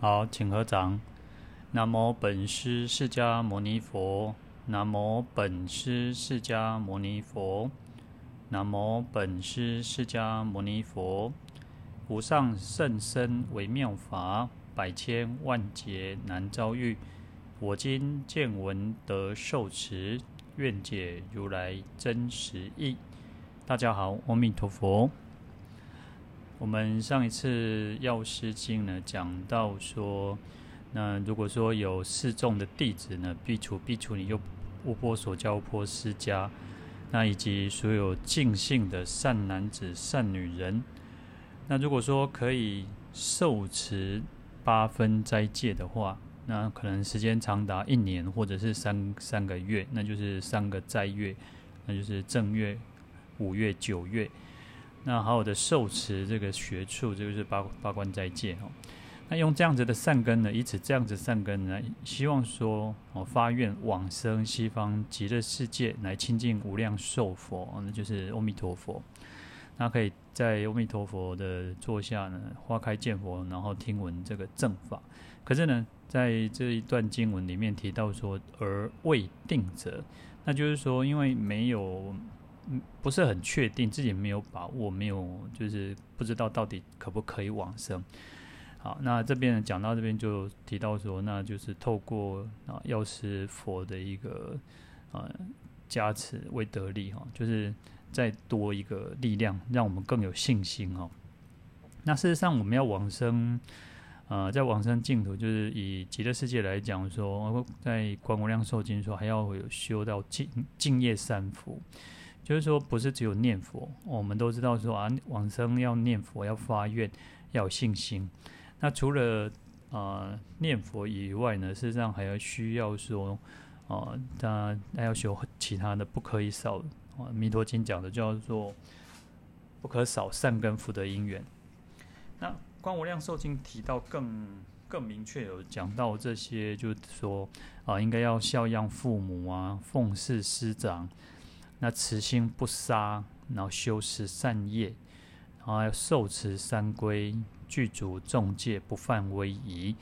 好，请合掌。南无本师释迦牟尼佛。南无本师释迦牟尼佛。南无本师释迦牟尼佛。无上甚深微妙法，百千万劫难遭遇。我今见闻得受持，愿解如来真实义。大家好，阿弥陀佛。我们上一次药师经呢，讲到说，那如果说有四众的弟子呢，必除必除，你又乌波索迦、鄔波斯迦，那以及所有净信的善男子、善女人，那如果说可以受持八分斋戒的话，那可能时间长达一年或者是三三个月，那就是三个斋月，那就是正月、五月、九月。那好好的受持这个学处，这就是八八关斋戒哦。那用这样子的善根呢，以此这样子善根呢，希望说哦发愿往生西方极乐世界，来亲近无量寿佛，那就是阿弥陀佛。那可以在阿弥陀佛的座下呢，花开见佛，然后听闻这个正法。可是呢，在这一段经文里面提到说，而未定者，那就是说，因为没有。不是很确定，自己没有把握，没有就是不知道到底可不可以往生。好，那这边讲到这边就提到说，那就是透过啊药师佛的一个啊加持为得力哈，就是再多一个力量，让我们更有信心哈。那事实上我们要往生，呃，在往生净土，就是以极乐世界来讲说，在观无量寿经说还要有修到净净业三福。就是说，不是只有念佛，我们都知道说啊，往生要念佛，要发愿，要有信心。那除了、呃、念佛以外呢，事实上还要需要说，啊、呃，他还要修其他的，不可以少。啊，《弥陀经》讲的叫做不可少善根福德因缘。那《观无量寿经》提到更更明确有讲到这些，就是说啊、呃，应该要孝养父母啊，奉事师长。那慈心不杀，然后修持善业，然后要受持三规，具足众戒，不犯威仪，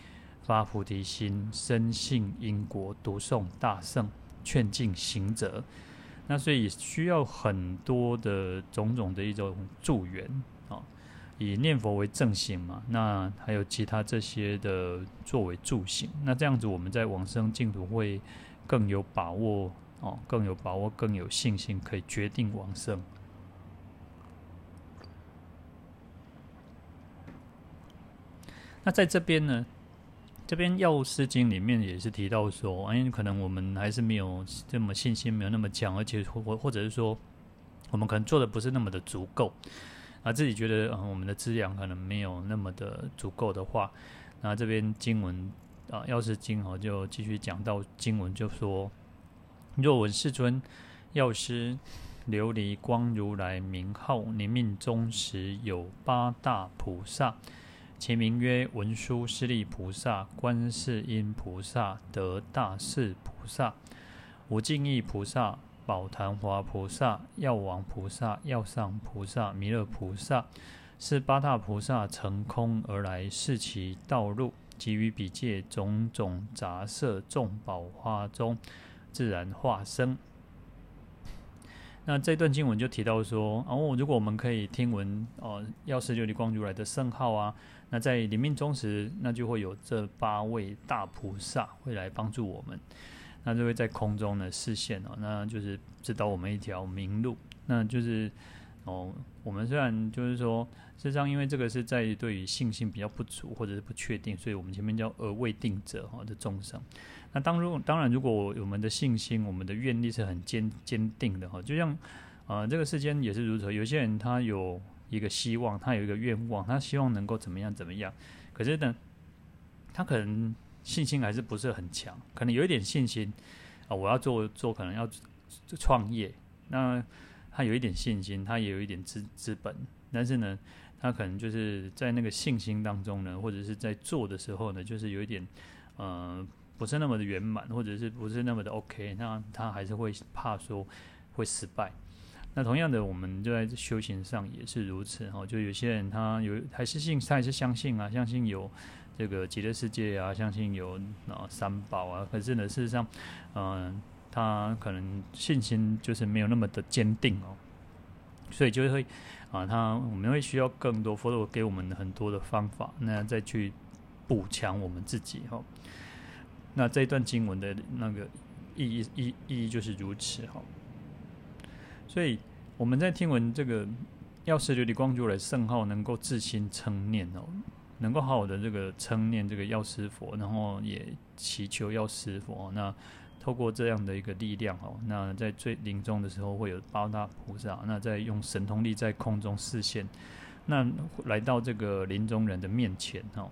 发菩提心，深信因果，读诵大圣，劝进行者。那所以需要很多的种种的一种助缘啊，以念佛为正行嘛。那还有其他这些的作为助行。那这样子我们在往生净土会更有把握。哦，更有把握，更有信心，可以决定往生。那在这边呢，这边《药师经》里面也是提到说，哎可能我们还是没有这么信心，没有那么强，而且或或者是说，我们可能做的不是那么的足够，啊，自己觉得啊，我们的资粮可能没有那么的足够的话，那这边经文啊，《药师经》哦，就继续讲到经文，就说。若闻世尊药师琉璃光如来名号，你命终时有八大菩萨，其名曰文殊师利菩萨、观世音菩萨、得大势菩萨、无尽意菩萨、宝昙华菩萨、药王菩萨、药上菩萨、弥勒菩萨。是八大菩萨乘空而来，示其道路，给予彼界种种杂色众宝花中。自然化生。那这段经文就提到说，哦，如果我们可以听闻哦，药师琉璃光如来的圣号啊，那在临命终时，那就会有这八位大菩萨会来帮助我们，那就会在空中呢示现哦，那就是指导我们一条明路，那就是。哦，我们虽然就是说，事实上，因为这个是在对于信心比较不足或者是不确定，所以我们前面叫而未定者哈的众生。那当如当然，如果我们的信心、我们的愿力是很坚坚定的哈，就像、呃，这个世间也是如此。有些人他有一个希望，他有一个愿望，他希望能够怎么样怎么样，可是呢，他可能信心还是不是很强，可能有一点信心啊、我要做做，可能要创业那。他有一点信心，他也有一点资资本，但是呢，他可能就是在那个信心当中呢，或者是在做的时候呢，就是有一点，呃，不是那么的圆满，或者是不是那么的 OK，那他还是会怕说会失败。那同样的，我们就在修行上也是如此哈，就有些人他有还是信，他还是相信啊，相信有这个极乐世界啊，相信有啊三宝啊，可是呢，事实上，嗯、他可能信心就是没有那么的坚定哦，所以就会啊，他我们会需要更多佛陀给我们很多的方法，那再去补强我们自己哈。那这一段经文的那个意义意意义就是如此哈。所以我们在听闻这个药师琉璃光如来圣号，能够自心称念哦。能够好好的这个称念这个药师佛，然后也祈求药师佛。那透过这样的一个力量哦，那在最临终的时候会有八大菩萨，那在用神通力在空中示现，那来到这个临终人的面前哦。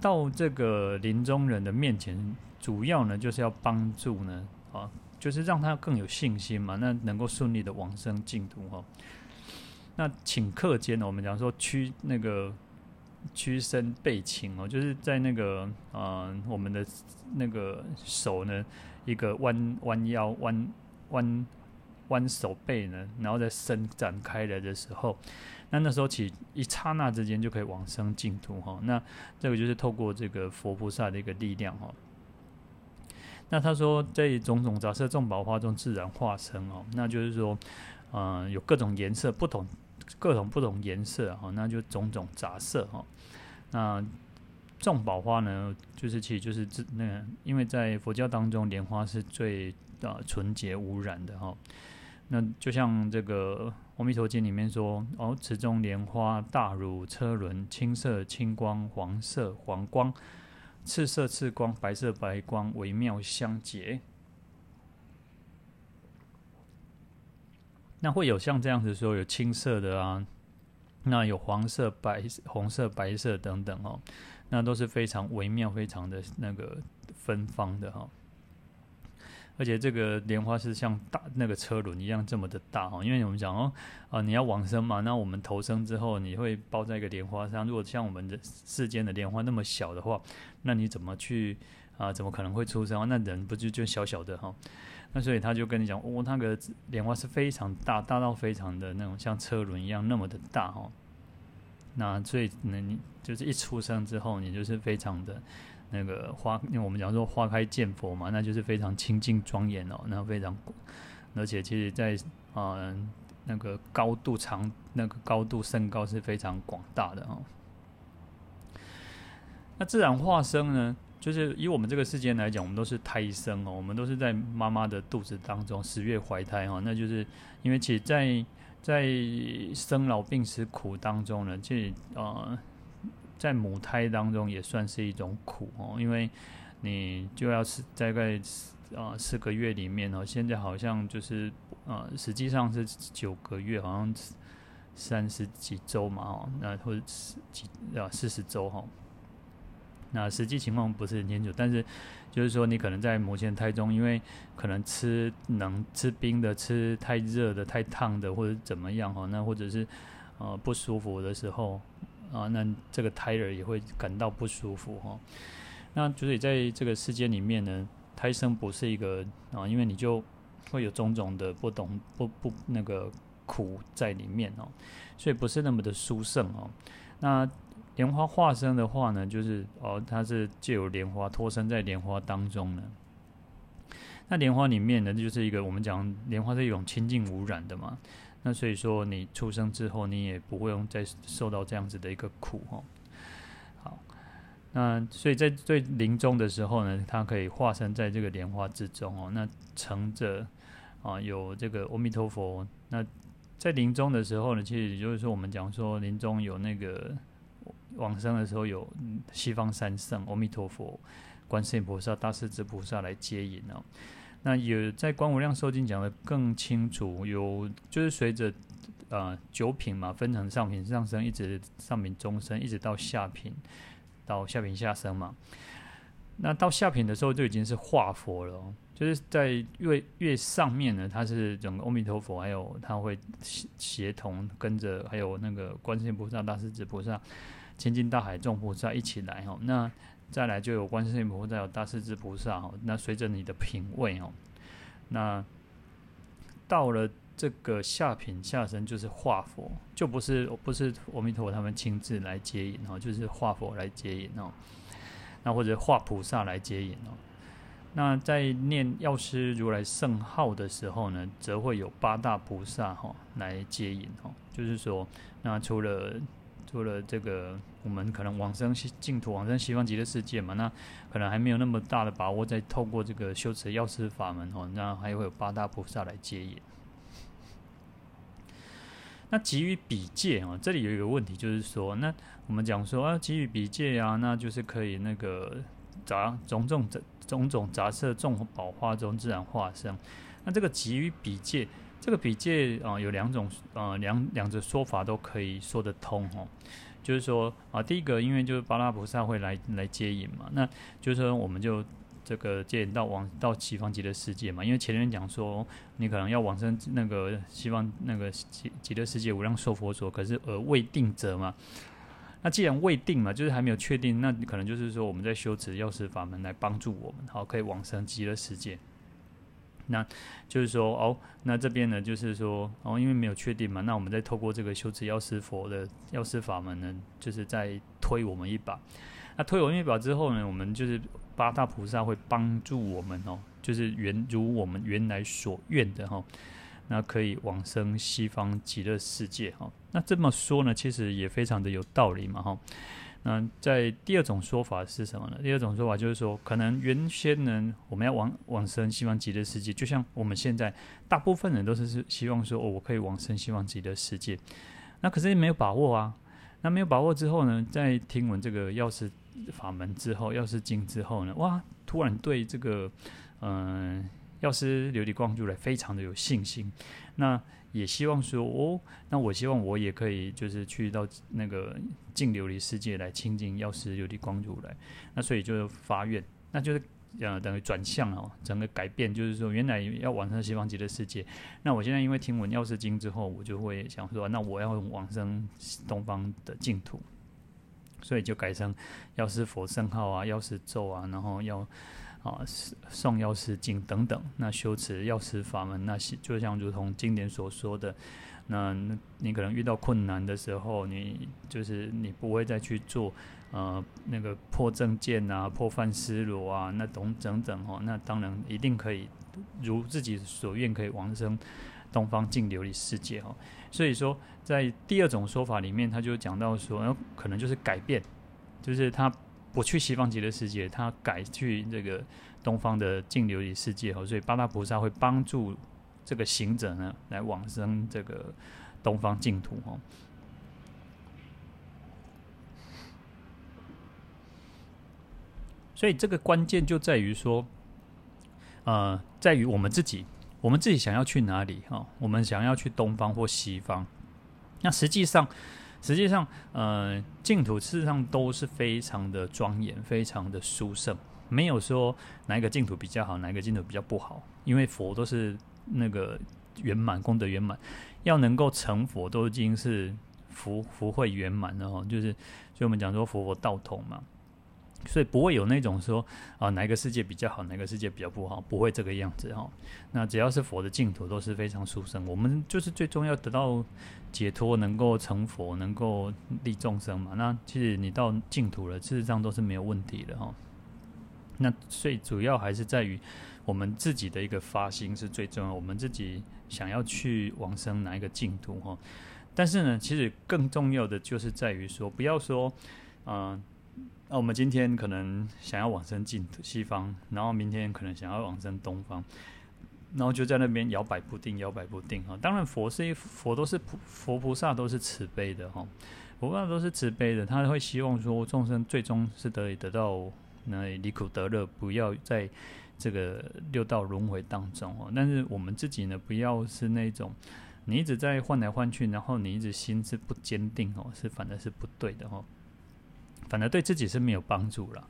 到这个临终人的面前，主要呢就是要帮助呢啊，就是让他更有信心嘛，那能够顺利的往生净土哈。那顷刻间呢，我们讲说屈那个屈身背顷哦，就是在那个呃我们的那个手呢，一个弯弯腰弯弯弯手背呢，然后再伸展开来的时候，那那时候起一刹那之间就可以往生净土哈。那这个就是透过这个佛菩萨的一个力量哈。那他说在种种杂色众宝花中自然化生哦，那就是说嗯、呃、有各种颜色不同。各种不同颜色哈，那就种种杂色哈。那众宝花呢，就是其实就是自那个，因为在佛教当中，莲花是最啊纯洁无染的哈。那就像这个《阿弥陀经》里面说：“哦，池中莲花大如车轮，青色青光，黄色黄光，赤色赤光，白色白光，微妙相结。”那会有像这样子说，有青色的啊，那有黄色、白、红色、白色等等哦，那都是非常微妙、非常的那个芬芳的哈。而且这个莲花是像大那个车轮一样这么的大哈，因为我们讲哦，啊你要往生嘛，那我们投生之后你会包在一个莲花上。如果像我们的世间的莲花那么小的话，那你怎么去啊？怎么可能会出生？那人不就就小小的哈？那所以他就跟你讲，哦，那个莲花是非常大，大到非常的那种像车轮一样那么的大哦。那所以，你就是一出生之后，你就是非常的那个花，因为我们讲说花开见佛嘛，那就是非常清净庄严哦，那非常，而且其实在啊、那个高度长那个高度身高是非常广大的哦。那自然化生呢？就是以我们这个世间来讲，我们都是胎生哦，我们都是在妈妈的肚子当中十月怀胎哈，那就是因为其实在在生老病死苦当中呢，这呃在母胎当中也算是一种苦哦，因为你就要是大概啊四个月里面哦，现在好像就是呃实际上是九个月，好像三十几周嘛哦，那或者几啊四十周哈。那实际情况不是很清楚，但是就是说，你可能在母亲胎中，因为可能吃能、吃冰的、吃太热的、太烫的，或者怎么样哈，那或者是呃不舒服的时候啊，那这个胎儿也会感到不舒服哈。那就是在这个世界里面呢，胎生不是一个啊，因为你就会有种种的不懂不不那个苦在里面哦，所以不是那么的殊胜哦。那莲花化身的话呢，就是哦，它是借由莲花托生在莲花当中呢。那莲花里面呢，就是一个我们讲莲花是一种清净无染的嘛。那所以说你出生之后，你也不会用再受到这样子的一个苦哦。好，那所以在最临终的时候呢，它可以化身在这个莲花之中哦。那乘着啊，有这个阿弥陀佛。那在临终的时候呢，其实也就是说我们讲说临终有那个。往生的时候有西方三圣，阿弥陀佛、观世音菩萨、大势至菩萨来接引哦。那有在《观无量寿经》讲的更清楚，有就是随着啊、呃、九品嘛，分成上品、上生，一直上品、中生，一直到下品，到下品下生嘛。那到下品的时候就已经是化佛了，就是在越越上面呢，它是整个阿弥陀佛，还有他会协同跟着，还有那个观世音菩萨、大势至菩萨。亲近大海众菩萨一起来哈，那再来就有观世音菩萨，有大势至菩萨哈。那随着你的品位哦，那到了这个下品下生就是化佛，就不是不是阿弥陀佛他们亲自来接引哦，就是化佛来接引哦，那或者化菩萨来接引哦。那在念药师如来圣号的时候呢，则会有八大菩萨哈来接引哦，就是说，那除了除了这个，我们可能往生净土、往生西方极乐世界嘛，那可能还没有那么大的把握，再透过这个修持药师法门哦，那还会有八大菩萨来接引。那给予比戒啊，这里有一个问题，就是说，那我们讲说啊，给予比戒啊，那就是可以那个杂种种种种种杂色众宝花中自然化生。那这个给予比戒，这个比戒啊，有两种呃两两种说法都可以说得通哦。就是说啊，第一个，因为就是八拉菩萨会来来接引嘛，那就是说我们就。这个接引到往到西方极乐世界嘛，因为前面讲说你可能要往生那个西方那个极极乐世界无量寿佛所，可是而未定者嘛。那既然未定嘛，就是还没有确定，那可能就是说我们在修持药师法门来帮助我们，好可以往生极乐世界。那就是说哦，那这边呢就是说哦，因为没有确定嘛，那我们再透过这个修持药师佛的药师法门呢，就是在推我们一把。那推我们一把之后呢，我们就是。八大菩萨会帮助我们哦，就是原如我们原来所愿的哈，那可以往生西方极乐世界哈。那这么说呢，其实也非常的有道理嘛哈。那在第二种说法是什么呢？第二种说法就是说，可能原先呢，我们要往往生西方极乐世界，就像我们现在大部分人都是希望说，哦，我可以往生西方极乐世界。那可是没有把握啊。那没有把握之后呢，在听闻这个药师。法门之后，药师经之后呢，哇，突然对这个，嗯、药师琉璃光如来非常的有信心，那也希望说，哦，那我希望我也可以，就是去到那个净琉璃世界来亲近药师琉璃光如来，那所以就发愿，那就是呃等于转向哦，整个改变，就是说原来要往生西方极乐世界，那我现在因为听闻药师经之后，我就会想说，那我要往生东方的净土。所以就改成药师佛圣号啊，药师咒啊，然后要啊诵药师经等等。那修持药师法门，那些就像如同经典所说的，那你可能遇到困难的时候，你就是你不会再去做呃那个破正见啊、破犯思罗啊，那等等等哦，那当然一定可以如自己所愿，可以往生东方净琉璃世界哦。所以说，在第二种说法里面，他就讲到说，可能就是改变，就是他不去西方极乐世界，他改去这个东方的净琉璃世界哦。所以八大菩萨会帮助这个行者呢，来往生这个东方净土哦。所以这个关键就在于说，呃，在于我们自己。我们自己想要去哪里？哈，我们想要去东方或西方。那实际上，实际上，呃，净土事实上都是非常的庄严，非常的殊胜，没有说哪一个净土比较好，哪一个净土比较不好。因为佛都是那个圆满功德圆满，要能够成佛都已经是福福慧圆满了哈。就是，所以我们讲说佛佛道同嘛。所以不会有那种说啊，哪一个世界比较好，哪个世界比较不好，不会这个样子哈。那只要是佛的净土都是非常殊胜，我们就是最终要得到解脱，能够成佛，能够利众生嘛。那其实你到净土了，事实上都是没有问题的哈。那最主要还是在于我们自己的一个发心是最重要，我们自己想要去往生哪一个净土哈。但是呢，其实更重要的就是在于说，不要说嗯。那我们今天可能想要往生进西方，然后明天可能想要往生东方，然后就在那边摇摆不定，摇摆不定哈。当然，佛是佛都是佛菩萨都是慈悲的哈，佛菩萨都是慈悲的，他会希望说众生最终是得以得到那离苦得乐，不要在这个六道轮回当中哦。但是我们自己呢，不要是那种你一直在换来换去，然后你一直心是不坚定哦，是反而是不对的哦。反而对自己是没有帮助了。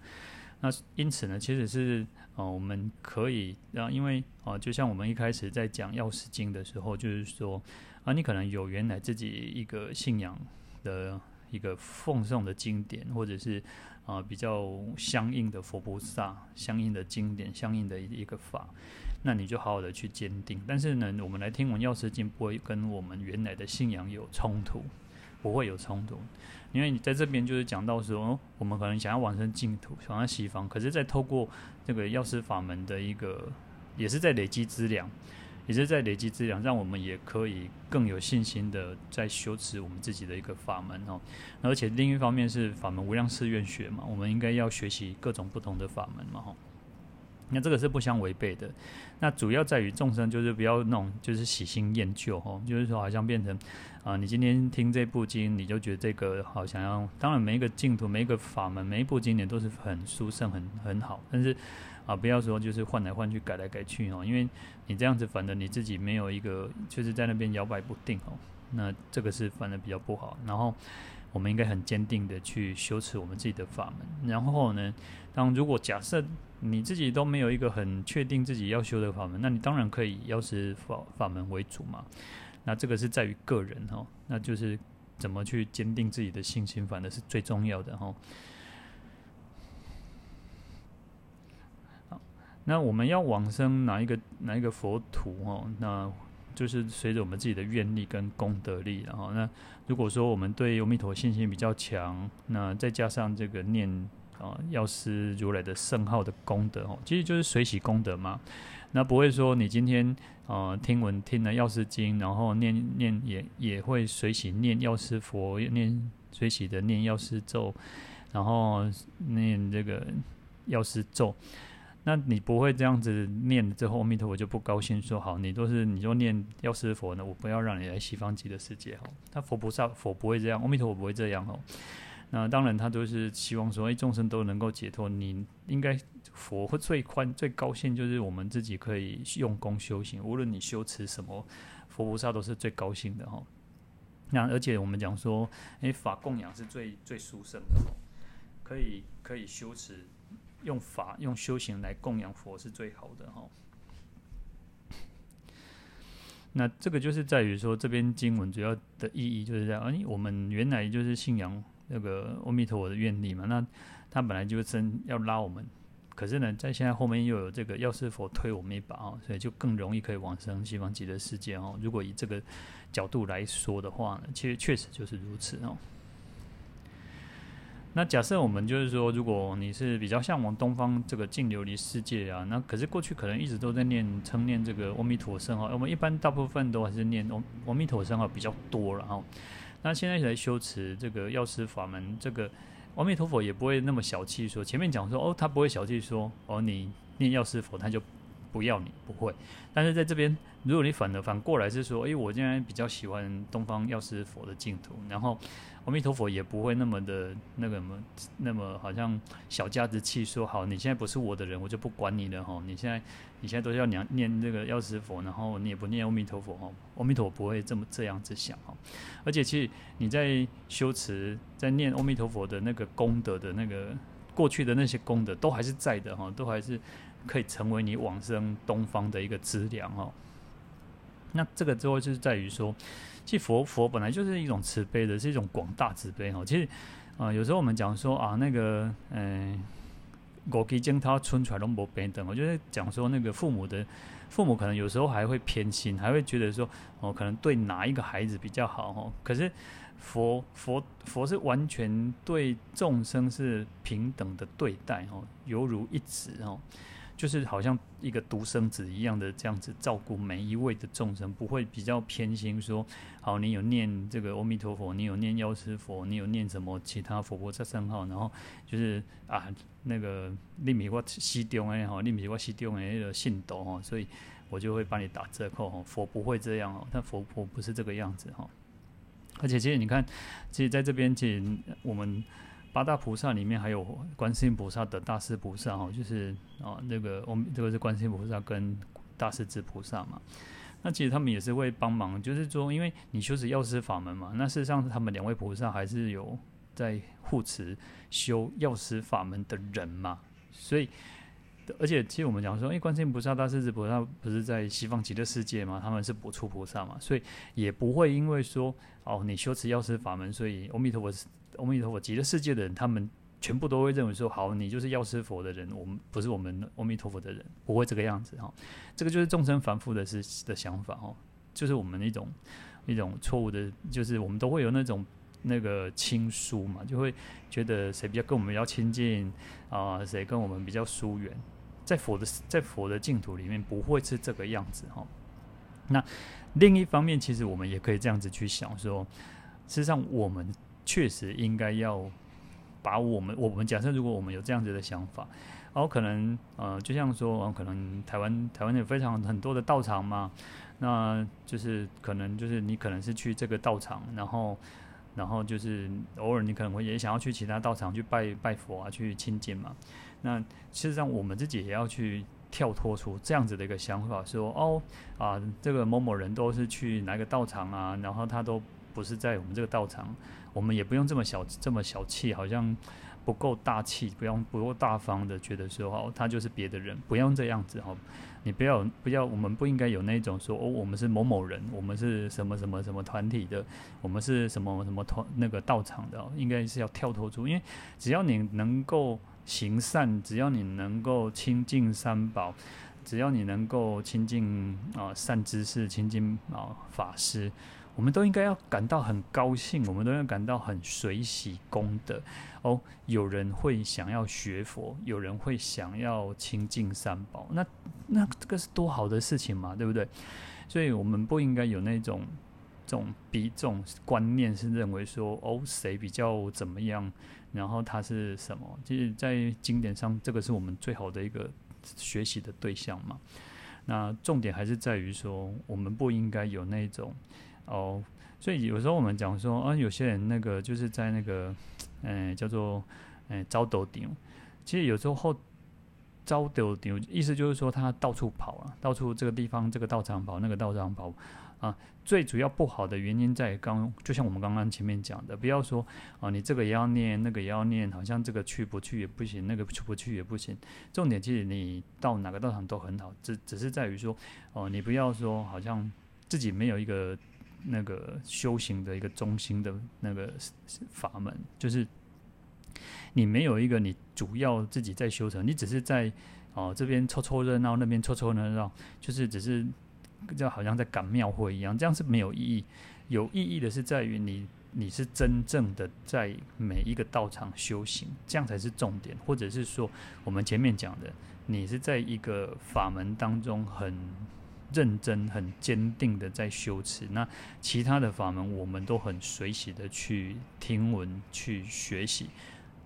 那因此呢，其实是呃，我们可以让，因为呃，就像我们一开始在讲药师经的时候，就是说啊，你可能有原来自己一个信仰的一个奉送的经典，或者是啊比较相应的佛菩萨、相应的经典、相应的一个法。那你就好好的去坚定。但是呢，我们来听闻药师经不会跟我们原来的信仰有冲突，不会有冲突，因为你在这边就是讲到说，我们可能想要往生净土，想要西方，可是，在透过这个药师法门的一个，也是在累积资粮。也是在累积资粮，让我们也可以更有信心的在修持我们自己的一个法门哦。而且另一方面是法门无量寺院学嘛，我们应该要学习各种不同的法门嘛哈。那这个是不相违背的。那主要在于众生就是不要那种就是喜新厌旧哦，就是说好像变成啊，你今天听这部经，你就觉得这个好像要，当然每一个净土、每一个法门、每一部经典都是很殊胜、很很好，但是。啊，不要说就是换来换去、改来改去哦，因为你这样子，反正你自己没有一个，就是在那边摇摆不定哦。那这个是反而比较不好。然后我们应该很坚定的去修持我们自己的法门。然后呢，当如果假设你自己都没有一个很确定自己要修的法门，那你当然可以药师法法门为主嘛。那这个是在于个人哦，那就是怎么去坚定自己的信心，反正是最重要的哦。那我们要往生哪一个哪一个佛土哦？那就是随着我们自己的愿力跟功德力，然后那如果说我们对阿弥陀信心比较强，那再加上这个念啊药师如来的圣号的功德哦，其实就是随喜功德嘛。那不会说你今天啊听闻听了药师经，然后念念也也会随喜念药师佛，念随喜的念药师咒，然后念这个药师咒。那你不会这样子念之后，阿弥陀佛就不高兴，说好，你都是你就念药师佛呢，我不要让你来西方极乐世界哈。他佛菩萨佛不会这样，阿弥陀佛不会这样哦。那当然他都是希望说，哎，众生都能够解脱。你应该佛会最宽最高兴，就是我们自己可以用功修行，无论你修持什么，佛菩萨都是最高兴的哈。那而且我们讲说，哎，法供养是最最殊胜的哦，可以可以修持。用法用修行来供养佛是最好的哈。那这个就是在于说，这边经文主要的意义就是这样。哎，我们原来就是信仰那个阿弥陀佛的愿力嘛。那他本来就是真要拉我们，可是呢，在现在后面又有这个药师佛推我们一把哦，所以就更容易可以往生西方极乐世界哦。如果以这个角度来说的话呢，其实确实就是如此哦。那假设我们就是说，如果你是比较向往东方这个净琉璃世界啊，那可是过去可能一直都在念称念这个阿弥陀佛圣号，我们一般大部分都还是念阿阿弥陀佛圣号比较多了哈。那现在来修持这个药师法门，这个阿弥陀佛也不会那么小气说，前面讲说哦，他不会小气说哦，你念药师佛他就不要你，不会。但是在这边，如果你反的反过来是说，诶，我现在比较喜欢东方药师佛的净土，然后。阿弥陀佛也不会那么的那个什么，那么好像小家子气，说好，你现在不是我的人，我就不管你了哈。你现在你现在都要念念这个药师佛，然后你也不念阿弥陀佛哈。阿弥陀佛不会这么这样子想哈。而且其实你在修持，在念阿弥陀佛的那个功德的那个过去的那些功德都还是在的哈，都还是可以成为你往生东方的一个资粮哦。那这个之后就是在于说。其实佛佛本来就是一种慈悲的，是一种广大慈悲哈。其实啊、有时候我们讲说啊，那个嗯，我给经他春传龙伯等等，我觉得讲说那个父母的父母可能有时候还会偏心，还会觉得说哦，可能对哪一个孩子比较好哈。可是佛佛佛是完全对众生是平等的对待哈，犹如一子哦。就是好像一个独生子一样的这样子照顾每一位的众生，不会比较偏心说，好，你有念这个阿弥陀佛，你有念药师佛，你有念什么其他佛菩萨圣号，然后就是啊那个你米我西中哎哈，你米我西中哎那个信徒哈，所以我就会帮你打折扣哈，佛不会这样哦，但佛佛不是这个样子哈，而且其实你看，其实在这边其实我们。八大菩萨里面还有观世音菩萨的大势菩萨哈，就是啊那个我们这个是观世音菩萨跟大势至菩萨嘛。那其实他们也是会帮忙，就是说，因为你修持药师法门嘛，那事实上他们两位菩萨还是有在护持修药师法门的人嘛。所以，而且其实我们讲说，哎，观世音菩萨、大势至菩萨不是在西方极乐世界嘛？他们是不处菩萨嘛，所以也不会因为说哦，你修持药师法门，所以阿弥陀佛。阿弥陀佛，极乐世界的人，他们全部都会认为说，好，你就是药师佛的人，我们不是我们阿弥陀佛的人，不会这个样子哈。这个就是众生凡夫的是的想法哈，就是我们一种一种错误的，就是我们都会有那种那个亲疏嘛，就会觉得谁比较跟我们比较亲近啊，谁跟我们比较疏远，在佛的在佛的净土里面不会是这个样子哈。那另一方面，其实我们也可以这样子去想说，事实上我们确实应该要。把我们我们假设，如果我们有这样子的想法，然后可能呃，就像说，可能台湾台湾有非常很多的道场嘛，那就是可能就是你可能是去这个道场，然后然后就是偶尔你可能会也想要去其他道场去拜拜佛啊，去亲近嘛。那事实上我们自己也要去跳脱出这样子的一个想法，说哦啊，这个某某人都是去哪个道场啊，然后他都不是在我们这个道场。我们也不用这么小这么小气，好像不够大气，不用不够大方的觉得说哦，他就是别的人，不用这样子哈。你不要不要，我们不应该有那种说哦，我们是某某人，我们是什么什么什么团体的，我们是什么什么团那个道场的，应该是要跳脱出，因为只要你能够行善，只要你能够亲近三宝，只要你能够亲近啊善知识，亲近啊法师。我们都应该要感到很高兴，我们都要感到很随喜功德哦。有人会想要学佛，有人会想要亲近三宝，那那这个是多好的事情嘛，对不对？所以我们不应该有那种这种比这种观念，是认为说哦，谁比较怎么样，然后他是什么？其实，在经典上，这个是我们最好的一个学习的对象嘛。那重点还是在于说，我们不应该有那种。哦，所以有时候我们讲说啊，有些人那个就是在那个，嗯、叫做嗯招斗顶，其实有时候招斗顶意思就是说他到处跑啊，到处这个地方这个道场跑，那个道场跑啊。最主要不好的原因在刚，就像我们刚刚前面讲的，不要说啊，你这个也要念，那个也要念，好像这个去不去也不行，那个出不去也不行。重点其实你到哪个道场都很好，只只是在于说哦，你不要说好像自己没有一个。那个修行的一个中心的那个法门，就是你没有一个你主要自己在修成，你只是在哦这边凑凑热闹，那边凑凑热闹，就是只是就好像在赶庙会一样，这样是没有意义。有意义的是在于你你是真正的在每一个道场修行，这样才是重点，或者是说我们前面讲的，你是在一个法门当中很。认真、很坚定的在修持，那其他的法门我们都很随喜的去听闻、去学习，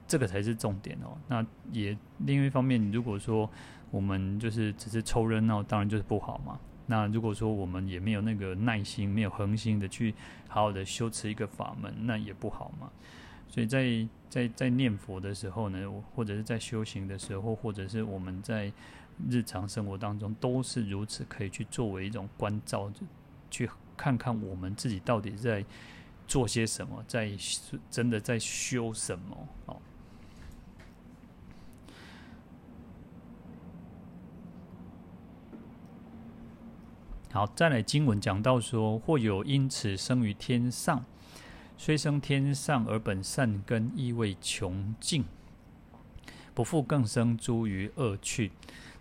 这个才是重点哦。那也另一方面，如果说我们就是只是凑热闹，当然就是不好嘛。那如果说我们也没有那个耐心、没有恒心的去好好的修持一个法门，那也不好嘛。所以在在在念佛的时候呢，或者是在修行的时候，或者是我们在。日常生活当中都是如此，可以去作为一种关照，去看看我们自己到底在做些什么，在真的在修什么哦。好，再来经文讲到说，或有因此生于天上，虽生天上而本善根亦未穷尽，不复更生诸于恶趣。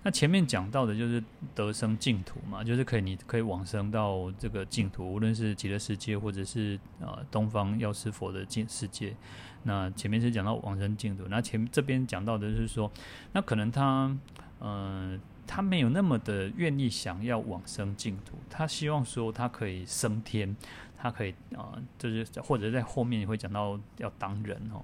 那前面讲到的就是得生净土嘛，就是可以你可以往生到这个净土，无论是极乐世界或者是啊东方药师佛的净世界。那前面是讲到往生净土，那前这边讲到的就是说，那可能他嗯、呃、他没有那么的愿意想要往生净土，他希望说他可以升天，他可以啊、就是或者在后面会讲到要当人哦，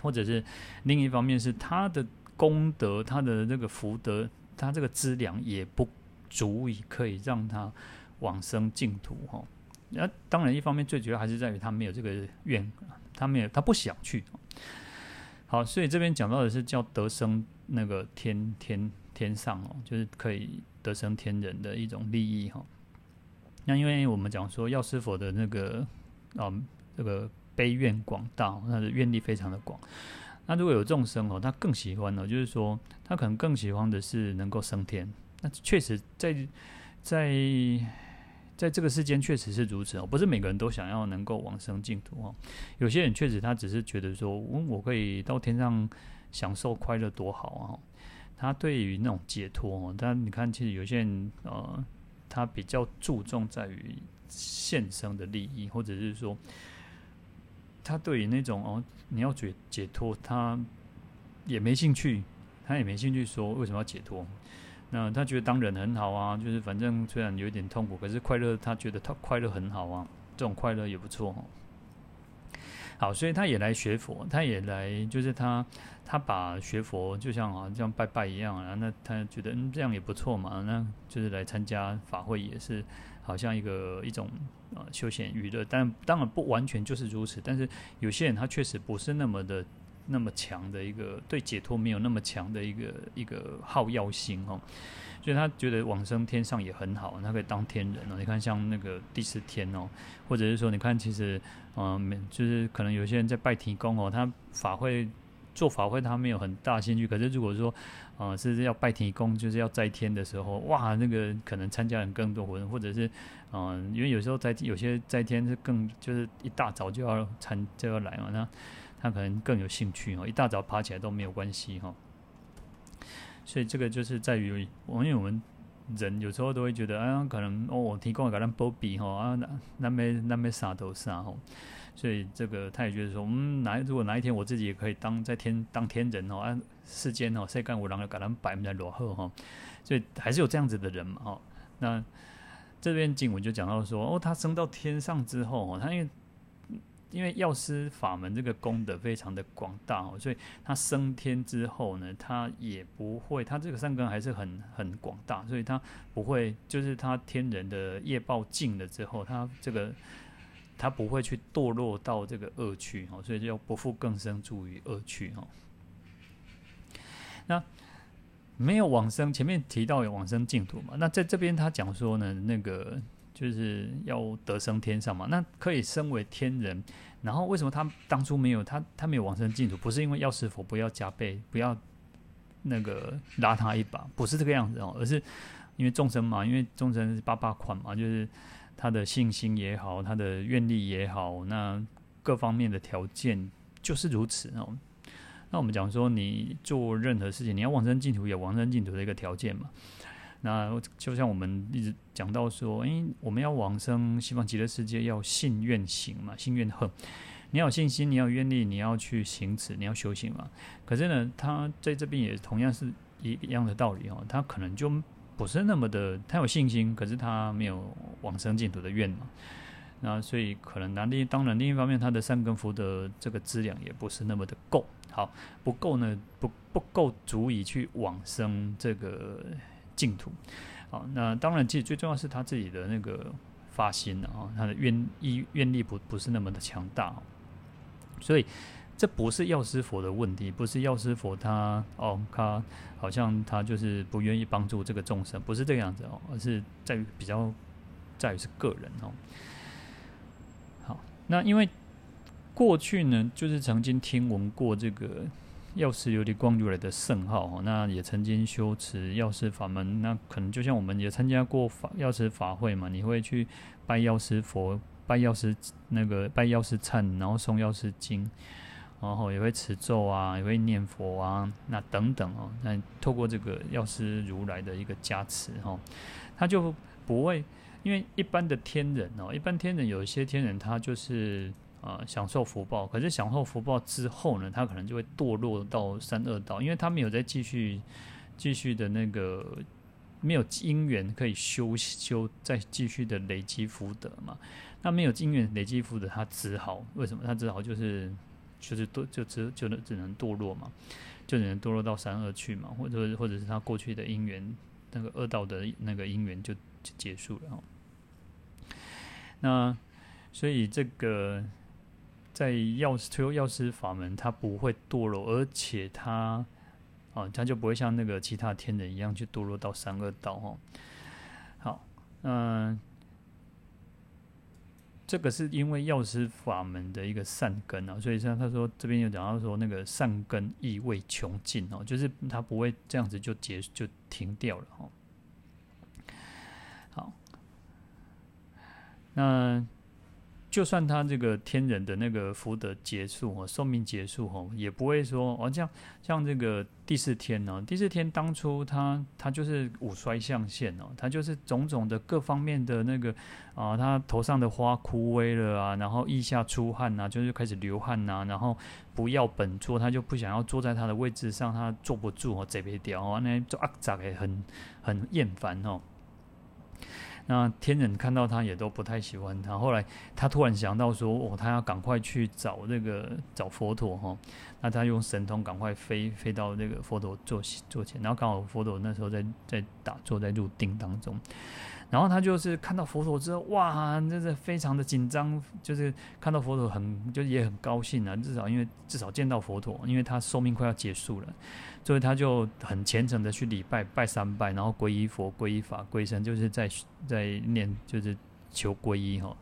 或者是另一方面是他的。功德，他的那个福德，他这个资粮也不足以可以让他往生净土哈。那当然，一方面最主要还是在于他没有这个愿，他没有，他不想去。好，所以这边讲到的是叫得生那个天天天上哦，就是可以得生天人的一种利益哈。那因为我们讲说药师佛的那个啊，这个悲愿广大，他的愿力非常的广。那如果有众生哦，他更喜欢呢，就是说他可能更喜欢的是能够升天。那确实在在在这个世间确实是如此哦，不是每个人都想要能够往生净土哦。有些人确实他只是觉得说，嗯，我可以到天上享受快乐多好啊。他对于那种解脱哦，但你看，其实有些人呃，他比较注重在于现生的利益，或者是说，他对于那种哦，你要解解脱，他也没兴趣，他也没兴趣说为什么要解脱。那他觉得当人很好啊，就是反正虽然有一点痛苦，可是快乐，他觉得他快乐很好啊，这种快乐也不错。好，所以他也来学佛，他也来，就是他他把学佛就像啊，像拜拜一样啊，那他觉得嗯这样也不错嘛，那就是来参加法会也是好像一个一种呃休闲娱乐，但当然不完全就是如此，但是有些人他确实不是那么的。那么强的一个对解脱没有那么强的一个一个好药心哦，所以他觉得往生天上也很好，他可以当天人哦。你看像那个第四天哦，或者是说你看其实嗯，就是可能有些人在拜提公哦，他法会做法会他没有很大兴趣，可是如果说嗯是要拜天公，就是要在天的时候，哇，那个可能参加人更多人，或者是嗯，因为有时候在有些在天是更就是一大早就要参就要来嘛，那。他可能更有兴趣哦，一大早爬起来都没有关系哈。所以这个就是在于，我因为我们人有时候都会觉得，啊，可能哦，我提供给他波比哈啊，那那没那没啥都啥哈。所以这个他也觉得说，嗯，哪如果哪一天我自己也可以当在天当天人哦，啊，世间哦，谁干我让他给他们摆在落后哈。所以还是有这样子的人嘛哈。那这边经文就讲到说，哦，他升到天上之后哦，他因为。因为药师法门这个功德非常的广大哦，所以他升天之后呢，他也不会，他这个善根还是很很广大，所以他不会，就是他天人的业报尽了之后，他这个他不会去堕落到这个恶趣哦，所以就不复更生住于恶趣哦。那没有往生，前面提到有往生净土嘛？那在这边他讲说呢，那个。就是要得生天上嘛，那可以升为天人。然后为什么他当初没有他他没有往生净土？不是因为药师佛不要加倍，不要那个拉他一把，不是这个样子哦，而是因为众生嘛，因为众生是八八款嘛，就是他的信心也好，他的愿力也好，那各方面的条件就是如此哦。那我们讲说，你做任何事情，你要往生净土，有往生净土的一个条件嘛。那就像我们一直讲到说，诶，我们要往生西方极乐世界，要信愿行嘛，信愿行。你要有信心，你要愿力，你要去行持，你要修行嘛。可是呢，他在这边也同样是一样的道理哦。他可能就不是那么的，他有信心，可是他没有往生净土的愿嘛。那所以可能那另当然另一方面，他的善根福德这个资粮也不是那么的够好，不够呢，不不够足以去往生这个。净土，好，那当然，其实最重要是他自己的那个发心啊，他的愿意愿力不不是那么的强大，所以这不是药师佛的问题，不是药师佛他哦，他好像他就是不愿意帮助这个众生，不是这个样子哦，而是在于比较在于是个人哦。好，那因为过去呢，就是曾经听闻过这个。药师琉璃光如来的圣号哦，那也曾经修持药师法门，那可能就像我们也参加过法药师法会嘛，你会去拜药师佛、拜药师那个拜药师忏，然后诵药师经，然后也会持咒啊，也会念佛啊，那等等哦，那透过这个药师如来的一个加持哈，他就不会，因为一般的天人哦，一般天人有一些天人他就是。啊，享受福报，可是享受福报之后呢，他可能就会堕落到三恶道，因为他没有再继续继续的那个没有因缘可以修修，再继续的累积福德嘛。那没有因缘累积福德，他只好为什么？他只好就是就是堕就只就能只能堕落嘛，就只能堕落到三恶去嘛，或者或者是他过去的因缘那个恶道的那个因缘就就结束了哦。那所以这个。在药师推药师法门，他不会堕落，而且他啊，他就不会像那个其他天人一样去堕落到三恶道哦。好，嗯，这个是因为药师法门的一个善根啊，所以像他说这边有讲到说那个善根意味穷尽哦，就是他不会这样子就结就停掉了哦。好，那。就算他这个天人的那个福德结束哦，寿命结束哦，也不会说哦，像像这个第四天呢，第四天当初他他就是五衰相现哦，他就是种种的各方面的那个啊，他头上的花枯萎了啊，然后腋下出汗呐，就是开始流汗呐，然后不要本座，他就不想要坐在他的位置上，他坐不住哦，这边掉哦，那就啊咋的很很厌烦哦。那天人看到他也都不太喜欢他。后来他突然想到说：“哦，他要赶快去找那个找佛陀哈。”那他用神通赶快飞飞到那个佛陀坐坐前，然后刚好佛陀那时候在在打坐在入定当中。然后他就是看到佛陀之后，哇，真是非常的紧张，就是看到佛陀很就也很高兴啊，至少因为至少见到佛陀，因为他寿命快要结束了，所以他就很虔诚的去礼拜拜三拜，然后皈依佛、皈依法、皈僧，就是在在念就是求皈依哈。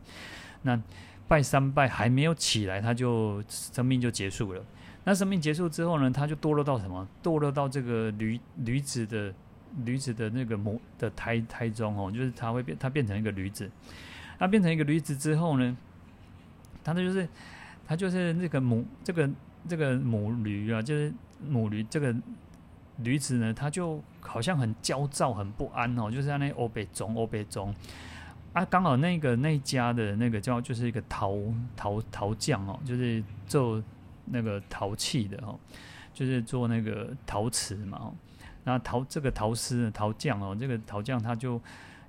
那拜三拜还没有起来，他就生命就结束了。那生命结束之后呢，他就堕落到什么？堕落到这个驴驴子的。驴子的那个母的胎胎中哦，就是它会变，它变成一个驴子。它变成一个驴子之后呢，它的就是它就是那个母这个这个母驴啊，就是母驴这个驴子呢，它就好像很焦躁、很不安哦，就是在那欧北中欧北中啊，刚好那个那家的那个叫就是一个陶陶陶匠哦，就是做那个陶器的哦，就是做那个陶瓷嘛。那陶这个陶师陶匠哦，这个陶匠他就，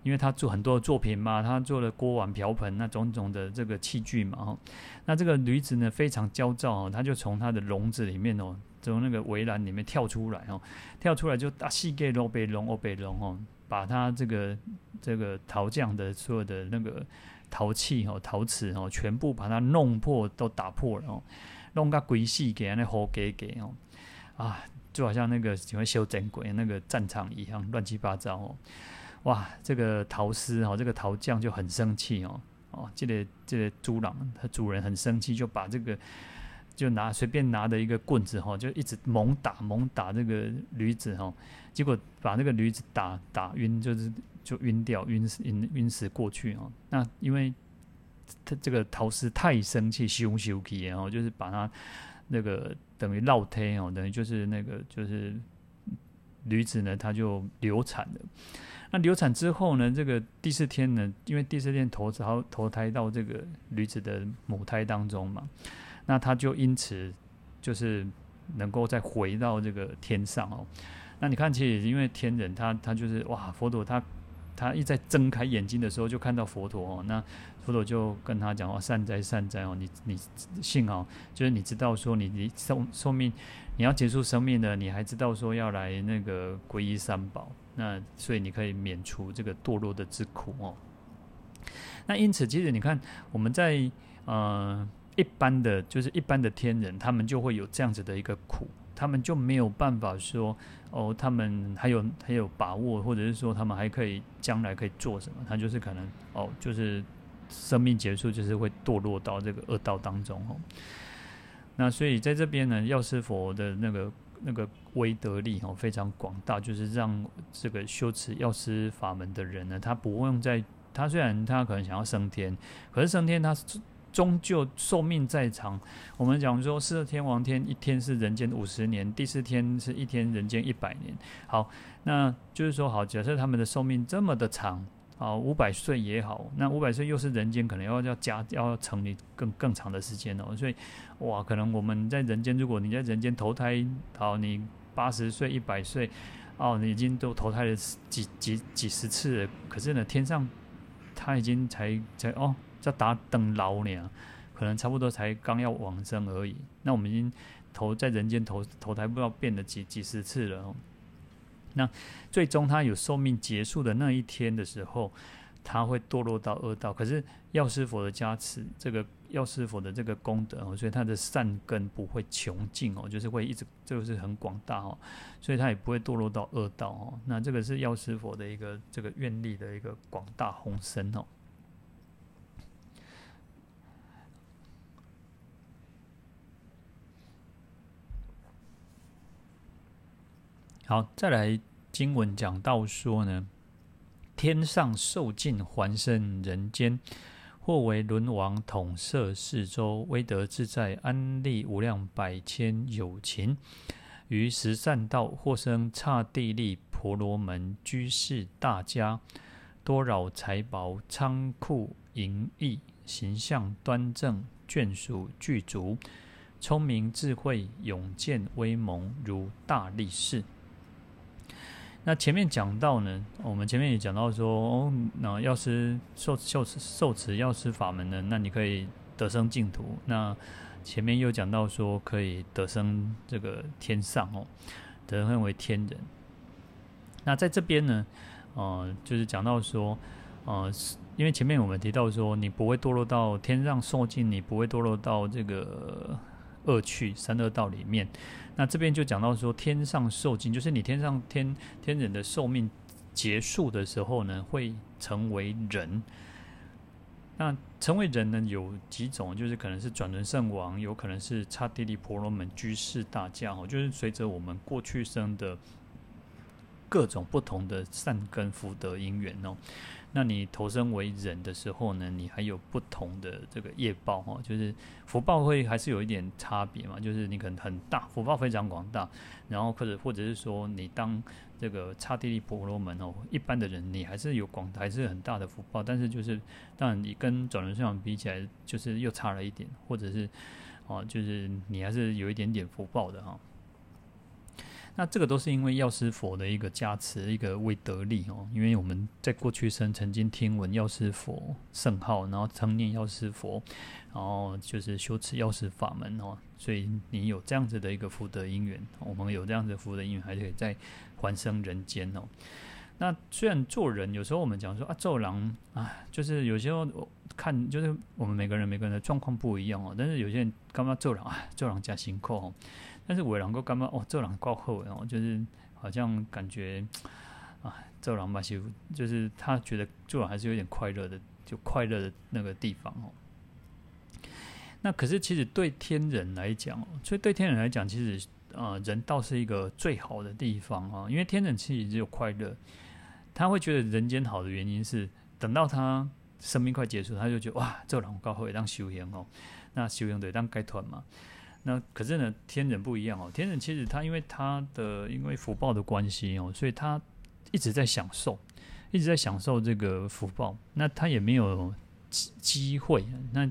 因为他做很多作品嘛，他做了锅碗瓢盆那种种的这个器具嘛哈。那这个驴子呢非常焦躁哦，他就从他的笼子里面哦，从那个围栏里面跳出来哦，跳出来就大细给罗贝龙欧贝龙哦，把他这个这个陶匠的所有的那个陶器哦、陶瓷哦，全部把它弄破，都打破了哦，弄个鬼细给那好给给哦，啊。就好像那个喜欢修整鬼那个战场一样，乱七八糟哦，哇！这个陶师哦，这个陶匠就很生气哦，哦，这个这个猪郎他主人很生气，就把这个就拿随便拿的一个棍子哈，就一直猛打猛打这个驴子哈，结果把那个驴子打打晕，就是就晕掉晕死晕晕死过去哦。那因为他这个陶师太生气，羞羞气然后就是把他那个。等于落胎哦，等于就是那个就是驴子呢，它就流产了。那流产之后呢，这个第四天呢，因为第四天投投投胎到这个驴子的母胎当中嘛，那它就因此就是能够再回到这个天上哦。那你看，其实因为天人他他就是哇，佛陀他他一再睁开眼睛的时候，就看到佛陀哦，那。佛陀就跟他讲哦，善哉善哉哦，你你幸好，就是你知道说你你寿寿命你要结束生命的，你还知道说要来那个皈依三宝，那所以你可以免除这个堕落的之苦哦。那因此，其实你看我们在呃一般的就是一般的天人，他们就会有这样子的一个苦，他们就没有办法说哦，他们还有还有把握，或者是说他们还可以将来可以做什么，他就是可能哦就是。生命结束就是会堕落到这个恶道当中哦。那所以在这边呢，药师佛的那个那个威德力哦非常广大，就是让这个修持药师法门的人呢，他不用在他虽然他可能想要升天，可是升天他终究寿命再长。我们讲说，四天王天一天是人间五十年，第四天是一天人间一百年。好，那就是说，好，假设他们的寿命这么的长。啊，五百岁也好，那五百岁又是人间，可能要要加要成你更更长的时间哦。所以，哇，可能我们在人间，如果你在人间投胎，好，你八十岁、一百岁，哦，你已经都投胎了几几几十次了。可是呢，天上他已经才才哦，在打等老呢，可能差不多才刚要往生而已。那我们已经投在人间投投胎，不知道变了几几十次了哦。那最终他有寿命结束的那一天的时候，他会堕落到恶道。可是药师佛的加持，这个药师佛的这个功德哦，所以他的善根不会穷尽哦，就是会一直，就是很广大哦，所以他也不会堕落到恶道哦。那这个是药师佛的一个这个愿力的一个广大宏深哦。好，再来经文讲到说呢，天上受尽还生人间，或为轮王统摄四周，威德自在，安立无量百千有情。于十善道，或生刹帝利婆罗门居士大家，多饶财宝仓库盈溢，形象端正，眷属具足，聪明智慧勇健威猛，如大力士。那前面讲到呢，我们前面也讲到说，哦，那药师受受受持药师法门呢，那你可以得生净土。那前面又讲到说，可以得生这个天上哦，得生为天人。那在这边呢，呃，就是讲到说，呃，因为前面我们提到说，你不会堕落到天上受尽，你不会堕落到这个恶趣三恶道里面。那这边就讲到说，天上受尽，就是你天上天天人的寿命结束的时候呢，会成为人。那成为人呢，有几种，就是可能是转轮圣王，有可能是刹帝利婆罗门居士大家哦，就是随着我们过去生的各种不同的善根福德因缘哦。那你投生为人的时候呢，你还有不同的这个业报哈，就是福报会还是有一点差别嘛，就是你可能很大，福报非常广大，然后或者或者是说你当这个刹帝利婆罗门哦，一般的人你还是有广还是很大的福报，但是就是当然你跟转轮圣王比起来，就是又差了一点，或者是哦，就是你还是有一点点福报的哈。那这个都是因为药师佛的一个加持，一个威德力哦。因为我们在过去生曾经听闻药师佛圣号，然后称念药师佛，然后就是修持药师法门哦，所以你有这样子的一个福德因缘，我们有这样子福德因缘，还可以再还生人间哦。那虽然做人有时候我们讲说啊，做人啊，就是有时候看就是我们每个人每个人的状况不一样哦，但是有些人干嘛做人啊，做人加辛苦哦。但是我能够干嘛？哦，做人够好哦，就是好像感觉啊，做人吧，就就是他觉得做人还是有点快乐的，就快乐的那个地方哦。那可是其实对天人来讲哦，所以对天人来讲，其实啊，人倒是一个最好的地方啊，因为天人其实只有快乐，他会觉得人间好的原因是，等到他生命快结束，他就觉得哇，做人够好，当修行哦，那修行得当解脱嘛。那可是呢，天人不一样哦。天人其实他因为他的因为福报的关系哦，所以他一直在享受，一直在享受这个福报。那他也没有机机会。那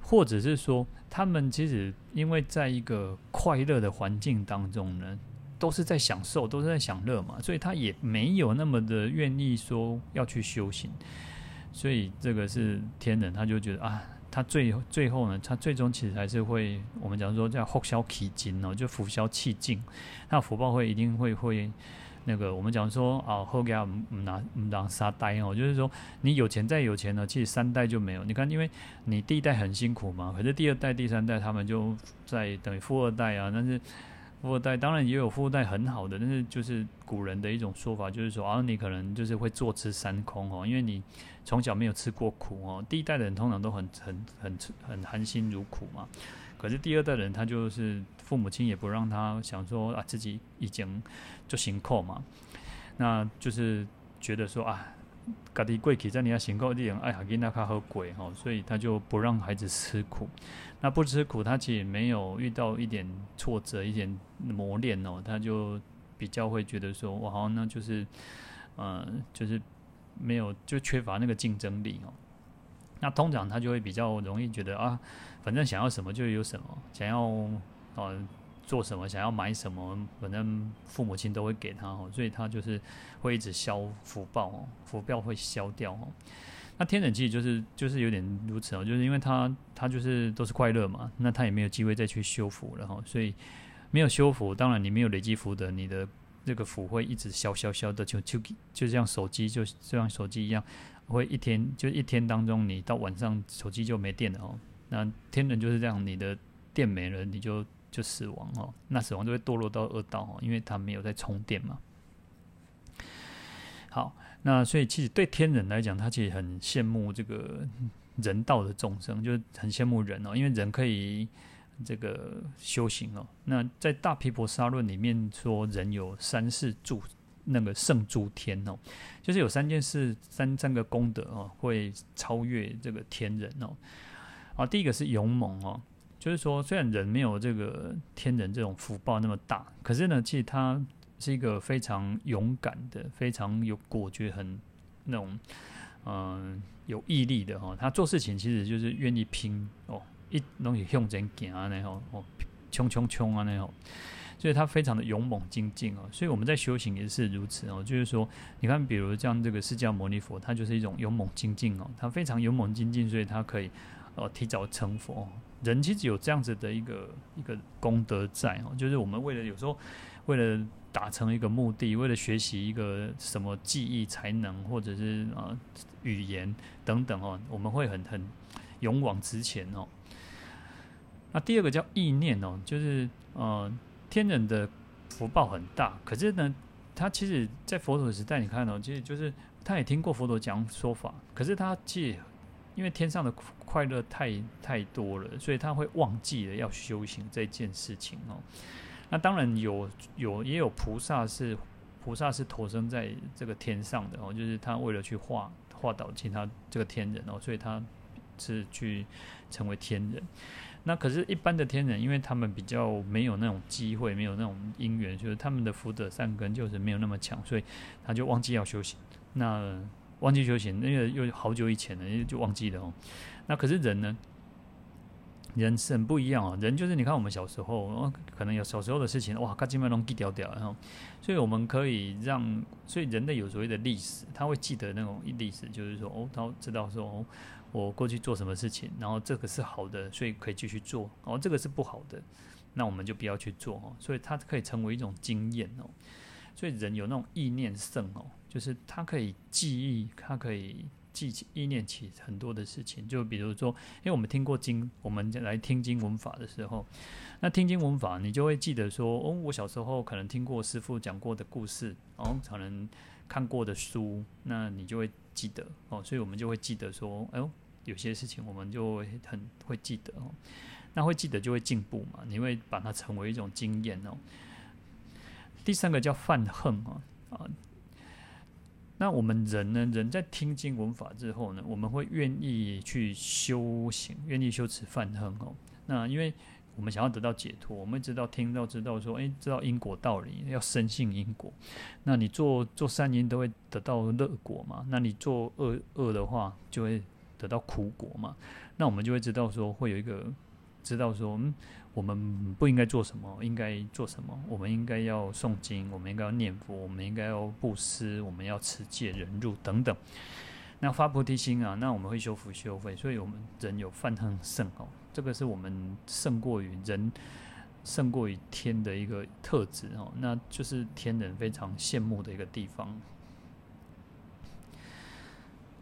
或者是说，他们其实因为在一个快乐的环境当中呢，都是在享受，都是在享乐嘛，所以他也没有那么的愿意说要去修行。所以这个是天人，他就觉得啊。他最最后呢，他最终其实还是会，我们讲说叫福消气尽哦，就福消气尽，那福报会一定会会那个，我们讲说啊，后家唔拿唔当三代哦，就是说你有钱再有钱呢，其实三代就没有。你看，因为你第一代很辛苦嘛，可是第二代、第三代他们就在等于富二代啊，但是。富二代当然也有富二代很好的，但是就是古人的一种说法，就是说啊，你可能就是会坐吃山空哦，因为你从小没有吃过苦哦。第一代的人通常都很很很很含辛茹苦嘛，可是第二代人他就是父母亲也不让他想说啊，自己已经就辛苦嘛，那就是觉得说啊。家己过去在你要辛苦一点，哎，给那卡好贵哈，所以他就不让孩子吃苦。那不吃苦，他其实没有遇到一点挫折、一点磨练哦，他就比较会觉得说，哇，好，那就是，嗯、呃，就是没有，就缺乏那个竞争力哦。那通常他就会比较容易觉得啊，反正想要什么就有什么，想要哦。呃做什么，想要买什么，反正父母亲都会给他哦，所以他就是会一直消福报哦，福报会消掉哦。那天人其实就是就是有点如此哦，就是因为他他就是都是快乐嘛，那他也没有机会再去修福了哈，所以没有修福，当然你没有累积福德，你的这个福会一直消消消的，就就就像手机就就像手机一样，会一天就一天当中，你到晚上手机就没电了哦。那天人就是这样，你的电没了，你就。就死亡哦，那死亡就会堕落到恶道哦，因为他没有在充电嘛。好，那所以其实对天人来讲，他其实很羡慕这个人道的众生，就是很羡慕人哦，因为人可以这个修行哦。那在大毗婆沙论里面说，人有三世住那个圣诸天哦，就是有三件事，三三个功德哦，会超越这个天人哦。啊，第一个是勇猛哦，就是说虽然人没有这个天人这种福报那么大，可是呢，其实他是一个非常勇敢的，非常有果决，很那种嗯、有毅力的哈、哦。他做事情其实就是愿意拼哦，一东西向前行啊那种哦，冲冲冲啊那种。所以他非常的勇猛精进哦，所以我们在修行也是如此哦。就是说，你看，比如像这个释迦牟尼佛，他就是一种勇猛精进哦，他非常勇猛精进，所以他可以呃提早成佛。人其实有这样子的一个一个功德在哦，就是我们为了有时候为了达成一个目的，为了学习一个什么技艺才能，或者是啊、呃、语言等等哦，我们会很很勇往直前哦。那第二个叫意念哦，就是呃。天人的福报很大，可是呢，他其实，在佛陀时代，你看哦，其实就是他也听过佛陀讲说法，可是他其实因为天上的快乐太太多了，所以他会忘记了要修行这件事情哦。那当然有有也有菩萨是菩萨是投生在这个天上的哦，就是他为了去化化导其他这个天人哦，所以他是去成为天人。那可是，一般的天人，因为他们比较没有那种机会，没有那种因缘，就是他们的福德善根就是没有那么强，所以他就忘记要修行。那忘记修行，那个又好久以前了，就忘记了哦。那可是人呢？人是很不一样啊。人就是你看我们小时候，可能有小时候的事情，哇，他基本上都记掉掉，然后，所以我们可以让，所以人类有所谓的历史，他会记得那种历史，就是说，哦，他知道说，哦。我过去做什么事情，然后这个是好的，所以可以继续做。哦，这个是不好的，那我们就不要去做哦。所以它可以成为一种经验哦。所以人有那种意念胜哦，就是他可以记忆，他可以记起意念起很多的事情。就比如说，因为我们听过经，我们来听经闻法的时候，那听经闻法，你就会记得说，哦，我小时候可能听过师傅讲过的故事，哦，可能看过的书，那你就会记得哦。所以我们就会记得说，哎呦。有些事情我们就会很会记得哦，那会记得就会进步嘛，你会把它成为一种经验哦。第三个叫犯恨啊啊，那我们人呢，人在听经闻法之后呢，我们会愿意去修行，愿意修持犯恨哦。那因为我们想要得到解脱，我们知道听到知道说，诶，知道因果道理，要深信因果。那你做做善因都会得到乐果嘛，那你做恶恶的话就会。得到苦果嘛，那我们就会知道说，会有一个知道说，嗯，我们不应该做什么，应该做什么。我们应该要诵经，我们应该要念佛，我们应该要布施，我们要持戒忍辱等等。那发菩提心啊，那我们会修福修慧，所以我们人有犯恨胜哦，这个是我们胜过于人、胜过于天的一个特质哦，那就是天人非常羡慕的一个地方。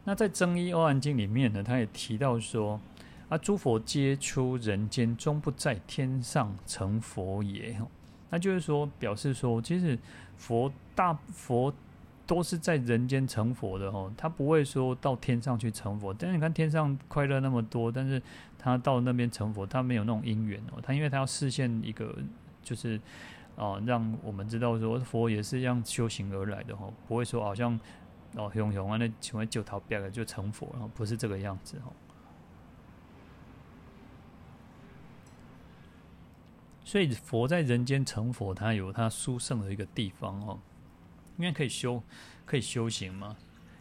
那在《增一阿含经》里面呢，他也提到说：“啊，诸佛皆出人间，终不在天上成佛也。”那就是说，表示说，其实佛大佛都是在人间成佛的哦，他不会说到天上去成佛。但是你看天上快乐那么多，但是他到那边成佛，他没有那种因缘哦。他因为他要实现一个，就是啊，让我们知道说佛也是这样修行而来的哦，不会说好像。哦，熊熊啊，那请问九桃变了就成佛了，不是这个样子哦。所以佛在人间成佛，他有他殊胜的一个地方哦，因为可以修，可以修行嘛。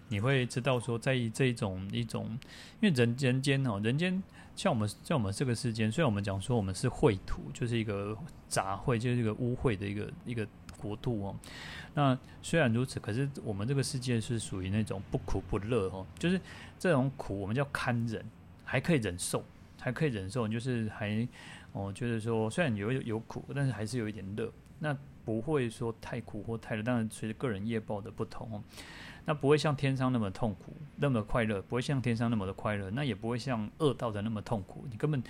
你会知道说，在这一种一种，因为人人间哦，人间像我们像我们这个世间，虽然我们讲说我们是秽土，就是一个杂秽，就是一个污秽的一个一个。国度哦，那虽然如此，可是我们这个世界是属于那种不苦不乐哦，就是这种苦我们叫堪忍，还可以忍受，还可以忍受，就是还哦，就是说虽然有有苦，但是还是有一点乐，那不会说太苦或太乐。当然随着个人业报的不同哦，那不会像天上那么痛苦，那么快乐，不会像天上那么的快乐，那也不会像恶道的那么痛苦。你根本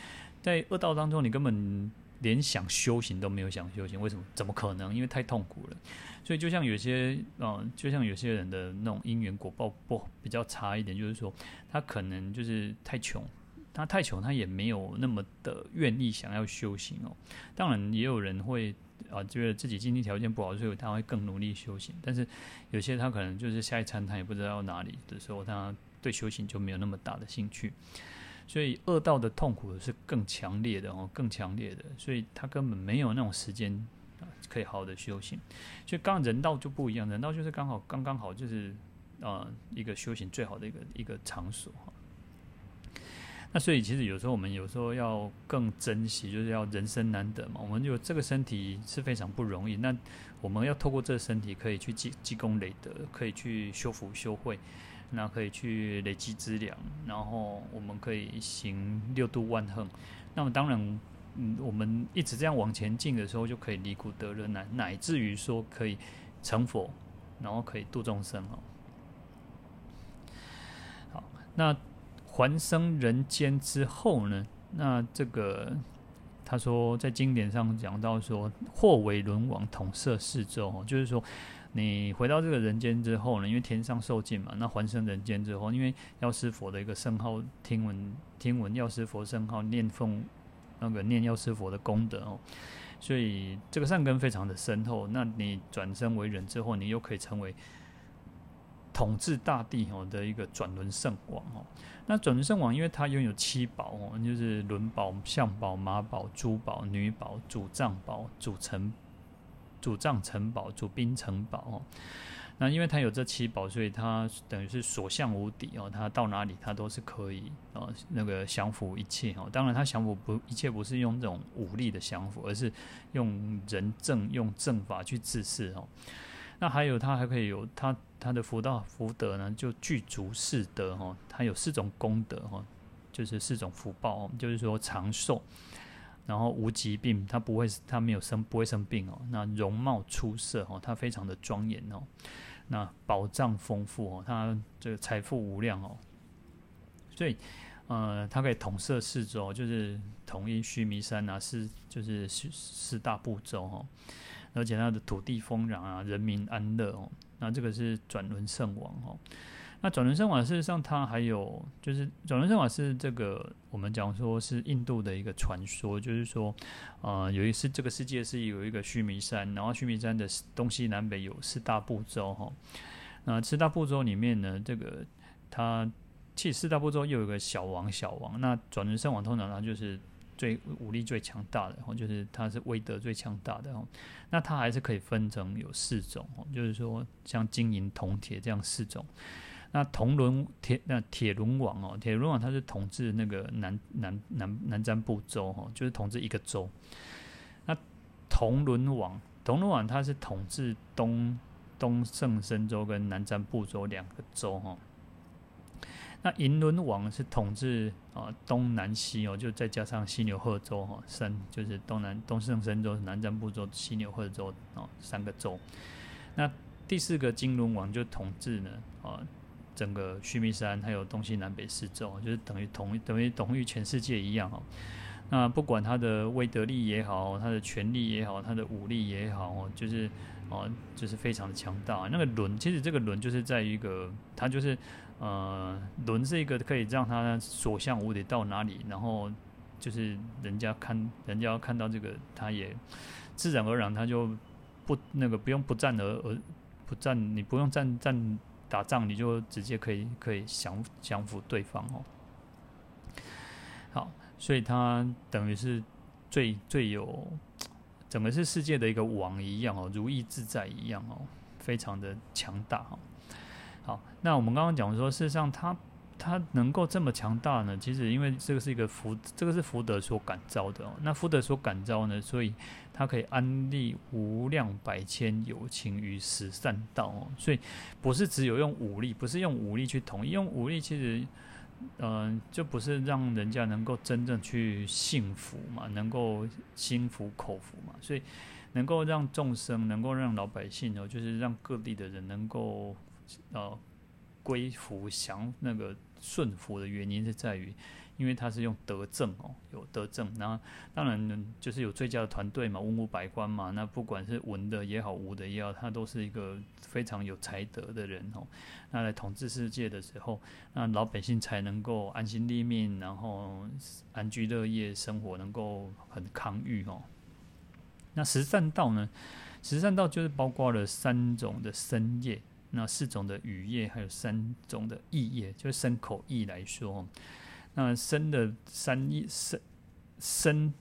在恶道当中，你根本。连想修行都没有想修行，为什么？怎么可能？因为太痛苦了。所以就像有些，嗯，就像有些人的那种因缘果报不比较差一点，就是说他可能就是太穷，他太穷，他也没有那么的愿意想要修行哦。当然，也有人会啊，觉得自己经济条件不好，所以他会更努力修行。但是有些他可能就是下一餐他也不知道哪里的时候，他对修行就没有那么大的兴趣。所以恶道的痛苦是更强烈的哦，更强烈的，所以他根本没有那种时间啊，可以好好的修行。所以刚人道就不一样，人道就是刚好刚刚好就是啊一个修行最好的一个一个场所哈。那所以其实有时候我们有时候要更珍惜，就是要人生难得嘛。我们就这个身体是非常不容易，那我们要透过这个身体可以去积积功累德，可以去修福修慧。那可以去累积资粮，然后我们可以行六度万恒。那么当然，嗯，我们一直这样往前进的时候，就可以离苦得乐，乃乃至于说可以成佛，然后可以度众生哦。好，那还生人间之后呢？那这个他说在经典上讲到说，或为轮王统摄四洲，就是说。你回到这个人间之后呢，因为天上受尽嘛，那还生人间之后，因为药师佛的一个圣号，听闻听闻药师佛圣号，念诵那个念药师佛的功德哦，所以这个善根非常的深厚。那你转生为人之后，你又可以成为统治大地哦的一个转轮圣王哦。那转轮圣王，因为他拥有七宝哦，就是轮宝、象宝、马宝、珠宝、女宝、主藏宝、主城。主藏城堡、主兵城堡哦，那因为他有这七宝，所以他等于是所向无敌哦。他到哪里，他都是可以哦，那个降服一切哦。当然，他降服不一切，不是用这种武力的降服，而是用人正、用正法去治世哦。那还有，他还可以有他他的福道福德呢，就具足四德哈，它有四种功德哈，就是四种福报，就是说长寿。然后无疾病，他不会，他没有生，不会生病哦。那容貌出色哦，他非常的庄严哦。那宝藏丰富哦，他这个财富无量哦。所以，呃，他可以统摄四周，就是统一须弥山啊，四就是四四大部洲哦。而且他的土地丰壤啊，人民安乐哦。那这个是转轮圣王哦。那转轮圣王事实上，它还有就是转轮圣王是这个我们讲说是印度的一个传说，就是说，呃，有一次这个世界是有一个须弥山，然后须弥山的东西南北有四大部洲哈。那四大部洲里面呢，这个它其实四大部洲又有个小王小王。那转轮圣王通常他就是最武力最强大的，就是它是威德最强大的。那它还是可以分成有四种，就是说像金银铜铁这样四种。那铜轮铁那铁轮王哦，铁轮王他是统治那个南南南南瞻部洲哈，就是统治一个州。那铜轮王，铜轮王他是统治东东胜神州跟南瞻部洲两个州哈。那银轮王是统治啊东南西哦，就再加上西牛贺州哈，三就是东南东胜神州、南瞻部洲、西牛贺州哦三个州。那第四个金轮王就统治呢啊。整个须弥山还有东西南北四洲，就是等于统等于统御全世界一样哦。那不管他的威德力也好，他的权力也好，他的武力也好哦，就是哦，就是非常的强大。那个轮，其实这个轮就是在一个，他就是呃，轮是一个可以让他所向无敌到哪里，然后就是人家看，人家看到这个，他也自然而然他就不那个不用不战而而不战，你不用战战。打仗你就直接可以可以降降服对方哦。好，所以他等于是最最有整个是世界的一个王一样哦，如意自在一样哦，非常的强大哦。好，那我们刚刚讲说，事实上他。他能够这么强大呢？其实因为这个是一个福，这个是福德所感召的哦。那福德所感召呢，所以他可以安立无量百千有情于十善道哦。所以不是只有用武力，不是用武力去统一，用武力其实，嗯、呃，就不是让人家能够真正去信服嘛，能够心服口服嘛。所以能够让众生，能够让老百姓哦，就是让各地的人能够呃归服降那个。顺服的原因是在于，因为他是用德政哦，有德政，那当然就是有最佳的团队嘛，文武百官嘛，那不管是文的也好，武的也好，他都是一个非常有才德的人哦。那来统治世界的时候，那老百姓才能够安心立命，然后安居乐业，生活能够很康裕哦。那十善道呢？十善道就是包括了三种的身业，那四种的语业，还有三种的意业，就是身口意来说。那生的三业，身身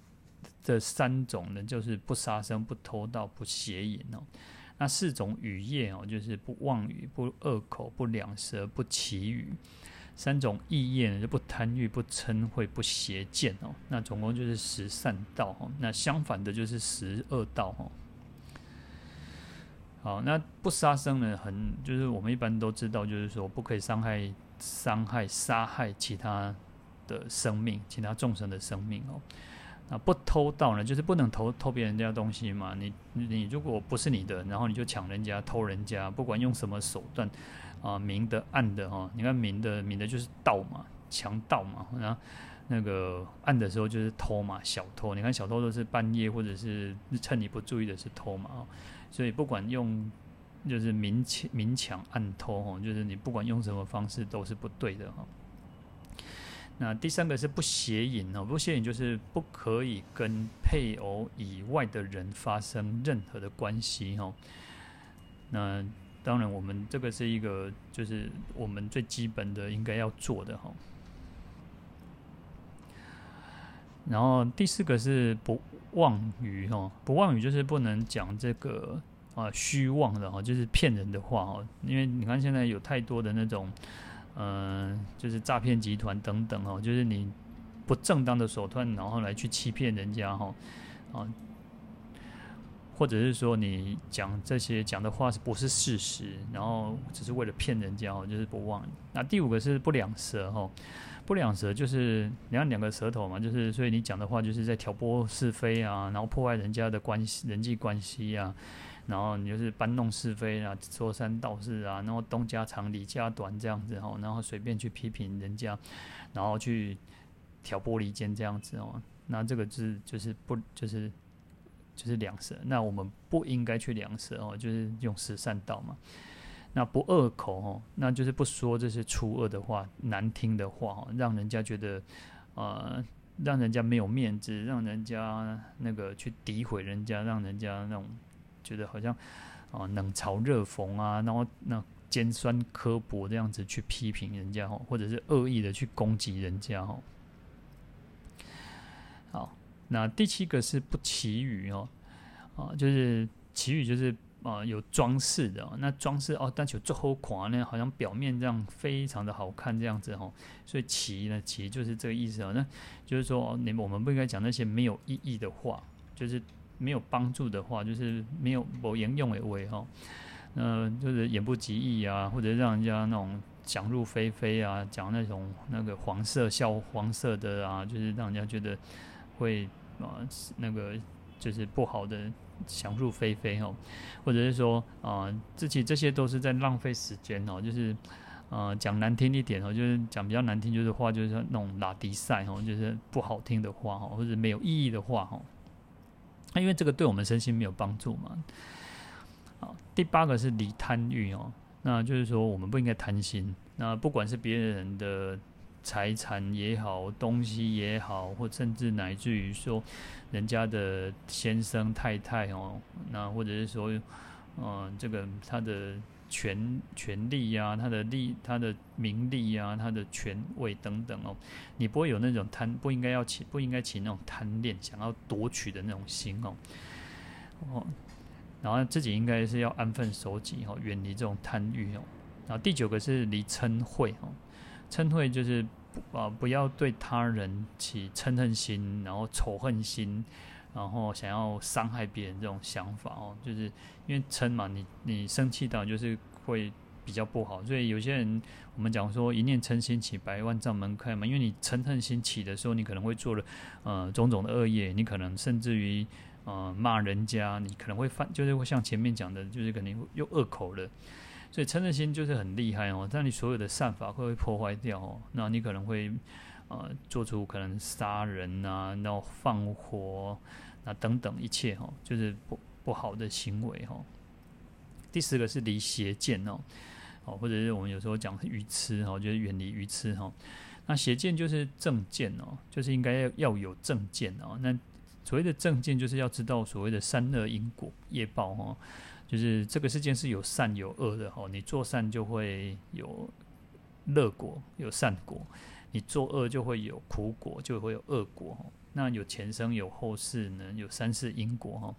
的三种呢，就是不杀生、不偷盗、不邪淫哦。那四种语业哦，就是不妄语、不恶口、不两舌、不綺语。三种意业呢，就不贪欲、不嗔恚、不邪见哦。那总共就是十善道哦。那相反的就是十恶道哦。好，那不杀生呢，很就是我们一般都知道，就是说不可以伤害、伤害、杀害其他的生命，其他众生的生命哦。那不偷盗呢，就是不能偷偷别人家东西嘛。你你如果不是你的，然后你就抢人家、偷人家，不管用什么手段啊，明的暗的哈。你看明的明的就是盗嘛，强盗嘛。然后那个暗的时候就是偷嘛，小偷。你看小偷都是半夜或者是趁你不注意的是偷嘛。所以不管用，就是明抢明抢暗偷哈，就是你不管用什么方式都是不对的哈。那第三个是不邪淫哦，不邪淫就是不可以跟配偶以外的人发生任何的关系哈。那当然，我们这个是一个就是我们最基本的应该要做的哈。然后第四个是不。妄语哈，不妄语就是不能讲这个啊虚妄的哈，就是骗人的话哦。因为你看现在有太多的那种，嗯、就是诈骗集团等等哦，就是你不正当的手段，然后来去欺骗人家哈，啊，或者是说你讲这些讲的话是不是事实，然后只是为了骗人家哦，就是不妄。那第五个是不两舌哈。不两舌就是你看两个舌头嘛，就是所以你讲的话就是在挑拨是非啊，然后破坏人家的关系、人际关系啊，然后你就是搬弄是非啊，说三道四啊，然后东家长李家短这样子哈，然后随便去批评人家，然后去挑拨离间这样子哦，那这个是就是不就是就是两舌，那我们不应该去两舌哦，就是用十善道嘛。那不恶口哦，那就是不说这些粗恶的话、难听的话哦，让人家觉得，呃，让人家没有面子，让人家那个去诋毁人家，让人家那种觉得好像啊冷嘲热讽啊，然后那尖酸刻薄这样子去批评人家哦，或者是恶意的去攻击人家哦。好，那第七个是不綺语哦，啊，就是綺语就是。啊、有装饰的，那装饰哦，但就最后款呢，好像表面这样非常的好看这样子哦，所以奇呢，綺就是这个意思哦。那就是说，你我们不应该讲那些没有意义的话，就是没有帮助的话，就是没有没营养的为哈。嗯、就是言不及义啊，或者让人家那种想入非非啊，讲那种那个黄色笑黄色的啊，就是让人家觉得会啊、那个就是不好的。想入非非哦，或者是说啊，自己这些都是在浪费时间哦，就是呃讲难听一点哦，就是讲比较难听，就是话就是那种拉低赛哦，就是不好听的话哦，或者没有意义的话哦。那因为这个对我们身心没有帮助嘛。好，第八个是离贪欲哦，那就是说我们不应该贪心，那不管是别人的。财产也好，东西也好，或甚至乃至于说，人家的先生太太哦，那或者是说，嗯、这个他的权权利呀，他的利，他的名利呀，他的权位等等哦，你不会有那种贪，不应该要起，不应该起那种贪恋，想要夺取的那种心哦，哦，然后自己应该是要安分守己哦，远离这种贪欲哦。然后第九个是离嗔恚哦。嗔恚就是不啊，不要对他人起嗔恨心，然后仇恨心，然后想要伤害别人这种想法哦，就是因为嗔嘛，你你生气到就是会比较不好，所以有些人我们讲说一念嗔心起，百万障门开嘛，因为你嗔恨心起的时候，你可能会做了呃种种的恶业，你可能甚至于呃骂人家，你可能会犯，就是会像前面讲的，就是可能又恶口了。所以嗔恨心就是很厉害哦，但你所有的善法会被破坏掉哦，那你可能会呃做出可能杀人啊，然后放火啊等等一切哈，就是不不好的行为哈。第四个是离邪见哦，哦或者是我们有时候讲愚痴哈，就是远离愚痴哈。那邪见就是正见哦，就是应该要要有正见哦。那所谓的正见，就是要知道所谓的三恶因果业报哈，就是这个世界是有善有恶的哈。你做善就会有乐果，有善果；你做恶就会有苦果，就会有恶果。那有前生有后世呢，有三世因果哈。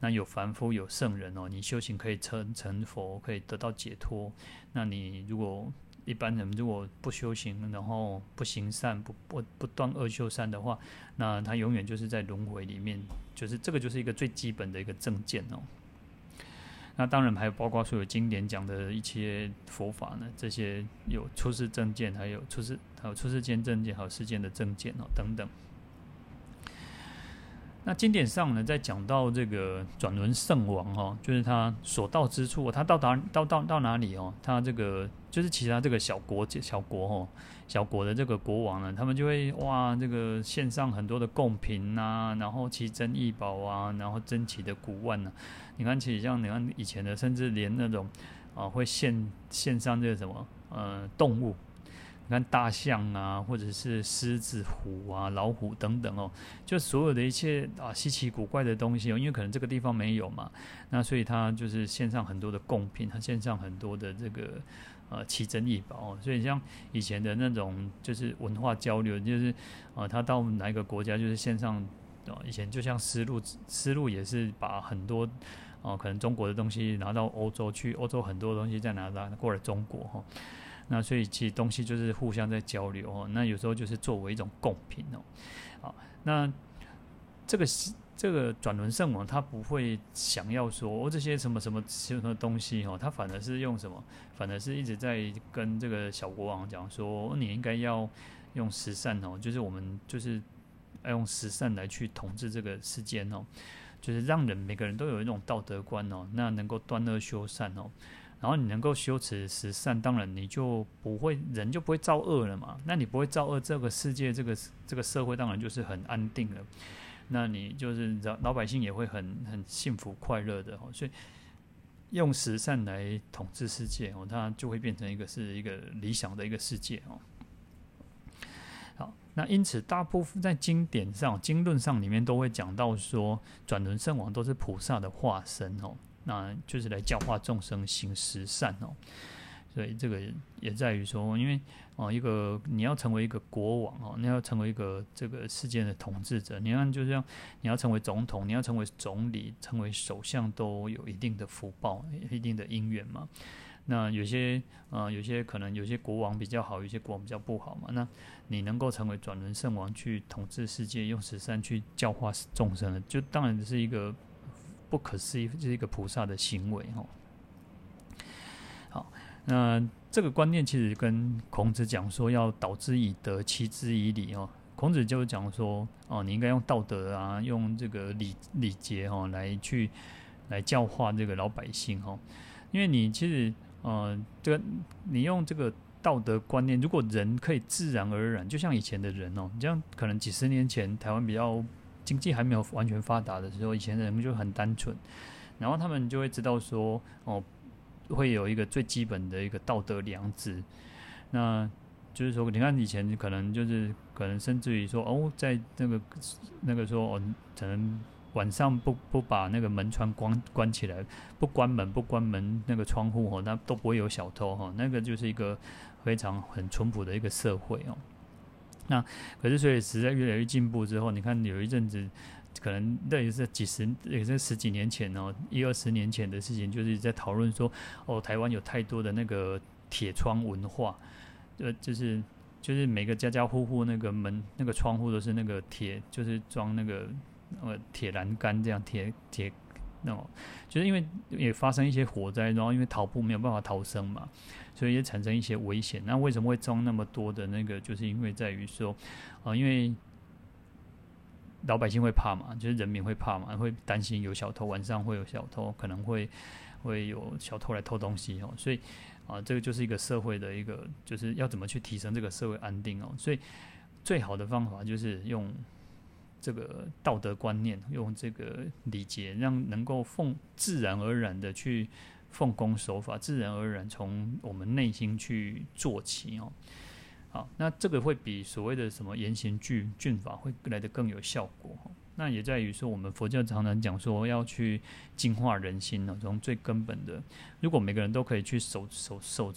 那有凡夫有圣人哦，你修行可以成成佛，可以得到解脱。那你如果一般人如果不修行，然后不行善，不不不断恶修善的话，那他永远就是在轮回里面，就是这个就是一个最基本的一个正见哦。那当然还有包括所有经典讲的一些佛法呢，这些有出世正见，还有出世还有出世间正见，还有世间的正见哦等等。那经典上呢，在讲到这个转轮圣王哈，就是他所到之处，他到达到到到哪里哦？他这个就是其他这个小国小国哦，小国的这个国王呢，他们就会哇，这个献上很多的贡品呐，然后奇珍异宝啊，然后珍奇的古玩呢。你看，其实像你看以前的，甚至连那种啊，会献献上这个什么呃动物。你看大象啊，或者是狮子、虎啊、老虎等等哦，就所有的一切啊稀奇古怪的东西哦，因为可能这个地方没有嘛，那所以他就是献上很多的贡品，他献上很多的这个呃奇珍异宝哦，所以像以前的那种就是文化交流，就是啊他到哪一个国家就是线上啊，以前就像丝路，丝路也是把很多哦可能中国的东西拿到欧洲去，欧洲很多东西再拿拿过来中国哈。那所以其实东西就是互相在交流哦，那有时候就是作为一种贡品哦，好，那这个这个转轮圣王他不会想要说哦这些什么什么什么东西哦，他反而是用什么，反而是一直在跟这个小国王讲说，你应该要用十善哦，就是我们就是要用十善来去统治这个世间哦，就是让人每个人都有一种道德观哦，那能够断恶修善哦。然后你能够修持十善，当然你就不会人就不会造恶了嘛。那你不会造恶，这个世界这个这个社会当然就是很安定了。那你就是老老百姓也会很很幸福快乐的哦。所以用十善来统治世界哦，它就会变成一个是一个理想的一个世界哦。好，那因此大部分在经典上、经论上里面都会讲到说，转轮圣王都是菩萨的化身哦。那就是来教化众生行十善哦，所以这个也在于说，因为哦，一个你要成为一个国王哦，你要成为一个这个世界的统治者，你看就像你要成为总统，你要成为总理，成为首相，都有一定的福报，一定的因缘嘛。那有些啊，有些可能有些国王比较好，有些国王比较不好嘛。那你能够成为转轮圣王去统治世界，用十三去教化众生的，就当然是一个。不可思议，就是一个菩萨的行为哦。好，那这个观念其实跟孔子讲说要导之以德，启之以礼哦。孔子就讲说哦，你应该用道德啊，用这个礼礼节哦，来去来教化这个老百姓哦。因为你其实呃，这个你用这个道德观念，如果人可以自然而然，就像以前的人哦，你这样可能几十年前台湾比较。经济还没有完全发达的时候，以前的人就很单纯，然后他们就会知道说，哦，会有一个最基本的一个道德良知。那就是说，你看以前可能就是可能甚至于说，哦，在那个那个说，哦，可能晚上不不把那个门窗关关起来，不关门不关门那个窗户哦，那都不会有小偷哈。那个就是一个非常很淳朴的一个社会哦。那可是，所以时代越来越进步之后，你看有一阵子，可能那也是几十，也是十几年前哦，一二十年前的事情，就是在讨论说，哦，台湾有太多的那个铁窗文化，呃，就是就是每个家家户户那个门、那个窗户都是那个铁，就是装那个呃铁栏杆这样铁铁。那么，就是因为也发生一些火灾，然后因为逃步没有办法逃生嘛，所以也产生一些危险。那为什么会装那么多的那个？就是因为在于说，啊，因为老百姓会怕嘛，就是人民会怕嘛，会担心有小偷，晚上会有小偷，可能会会有小偷来偷东西哦。所以啊，这个就是一个社会的一个，就是要怎么去提升这个社会安定哦。所以最好的方法就是用。这个道德观念，用这个礼节，让能够奉自然而然的去奉公守法，自然而然从我们内心去做起哦。好，那这个会比所谓的什么严刑峻峻法会来得更有效果。那也在于说，我们佛教常常讲说要去净化人心呢，从最根本的，如果每个人都可以去守守守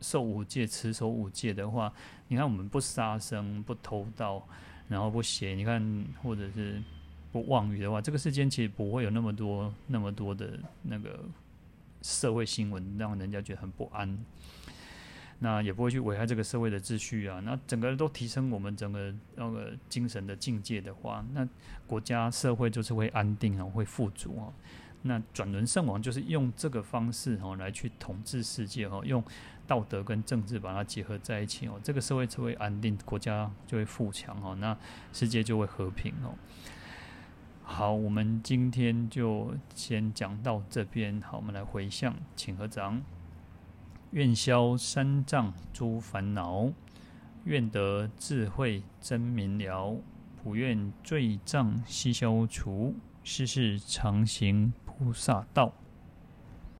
守五戒、持守五戒的话，你看我们不杀生、不偷盗，然后不邪，你看或者是不妄语的话，这个世间其实不会有那么多那么多的那个社会新闻，让人家觉得很不安。那也不会去危害这个社会的秩序啊。那整个人都提升我们整个那个精神的境界的话，那国家社会就是会安定啊，会富足啊。那转轮圣王就是用这个方式哦来去统治世界哦，用道德跟政治把它结合在一起哦，这个社会就会安定，国家就会富强哦，那世界就会和平哦。好，我们今天就先讲到这边。好，我们来回向，请合掌。愿消三藏诸烦恼，愿得智慧真明了，不愿罪障悉消除，世世常行菩萨道。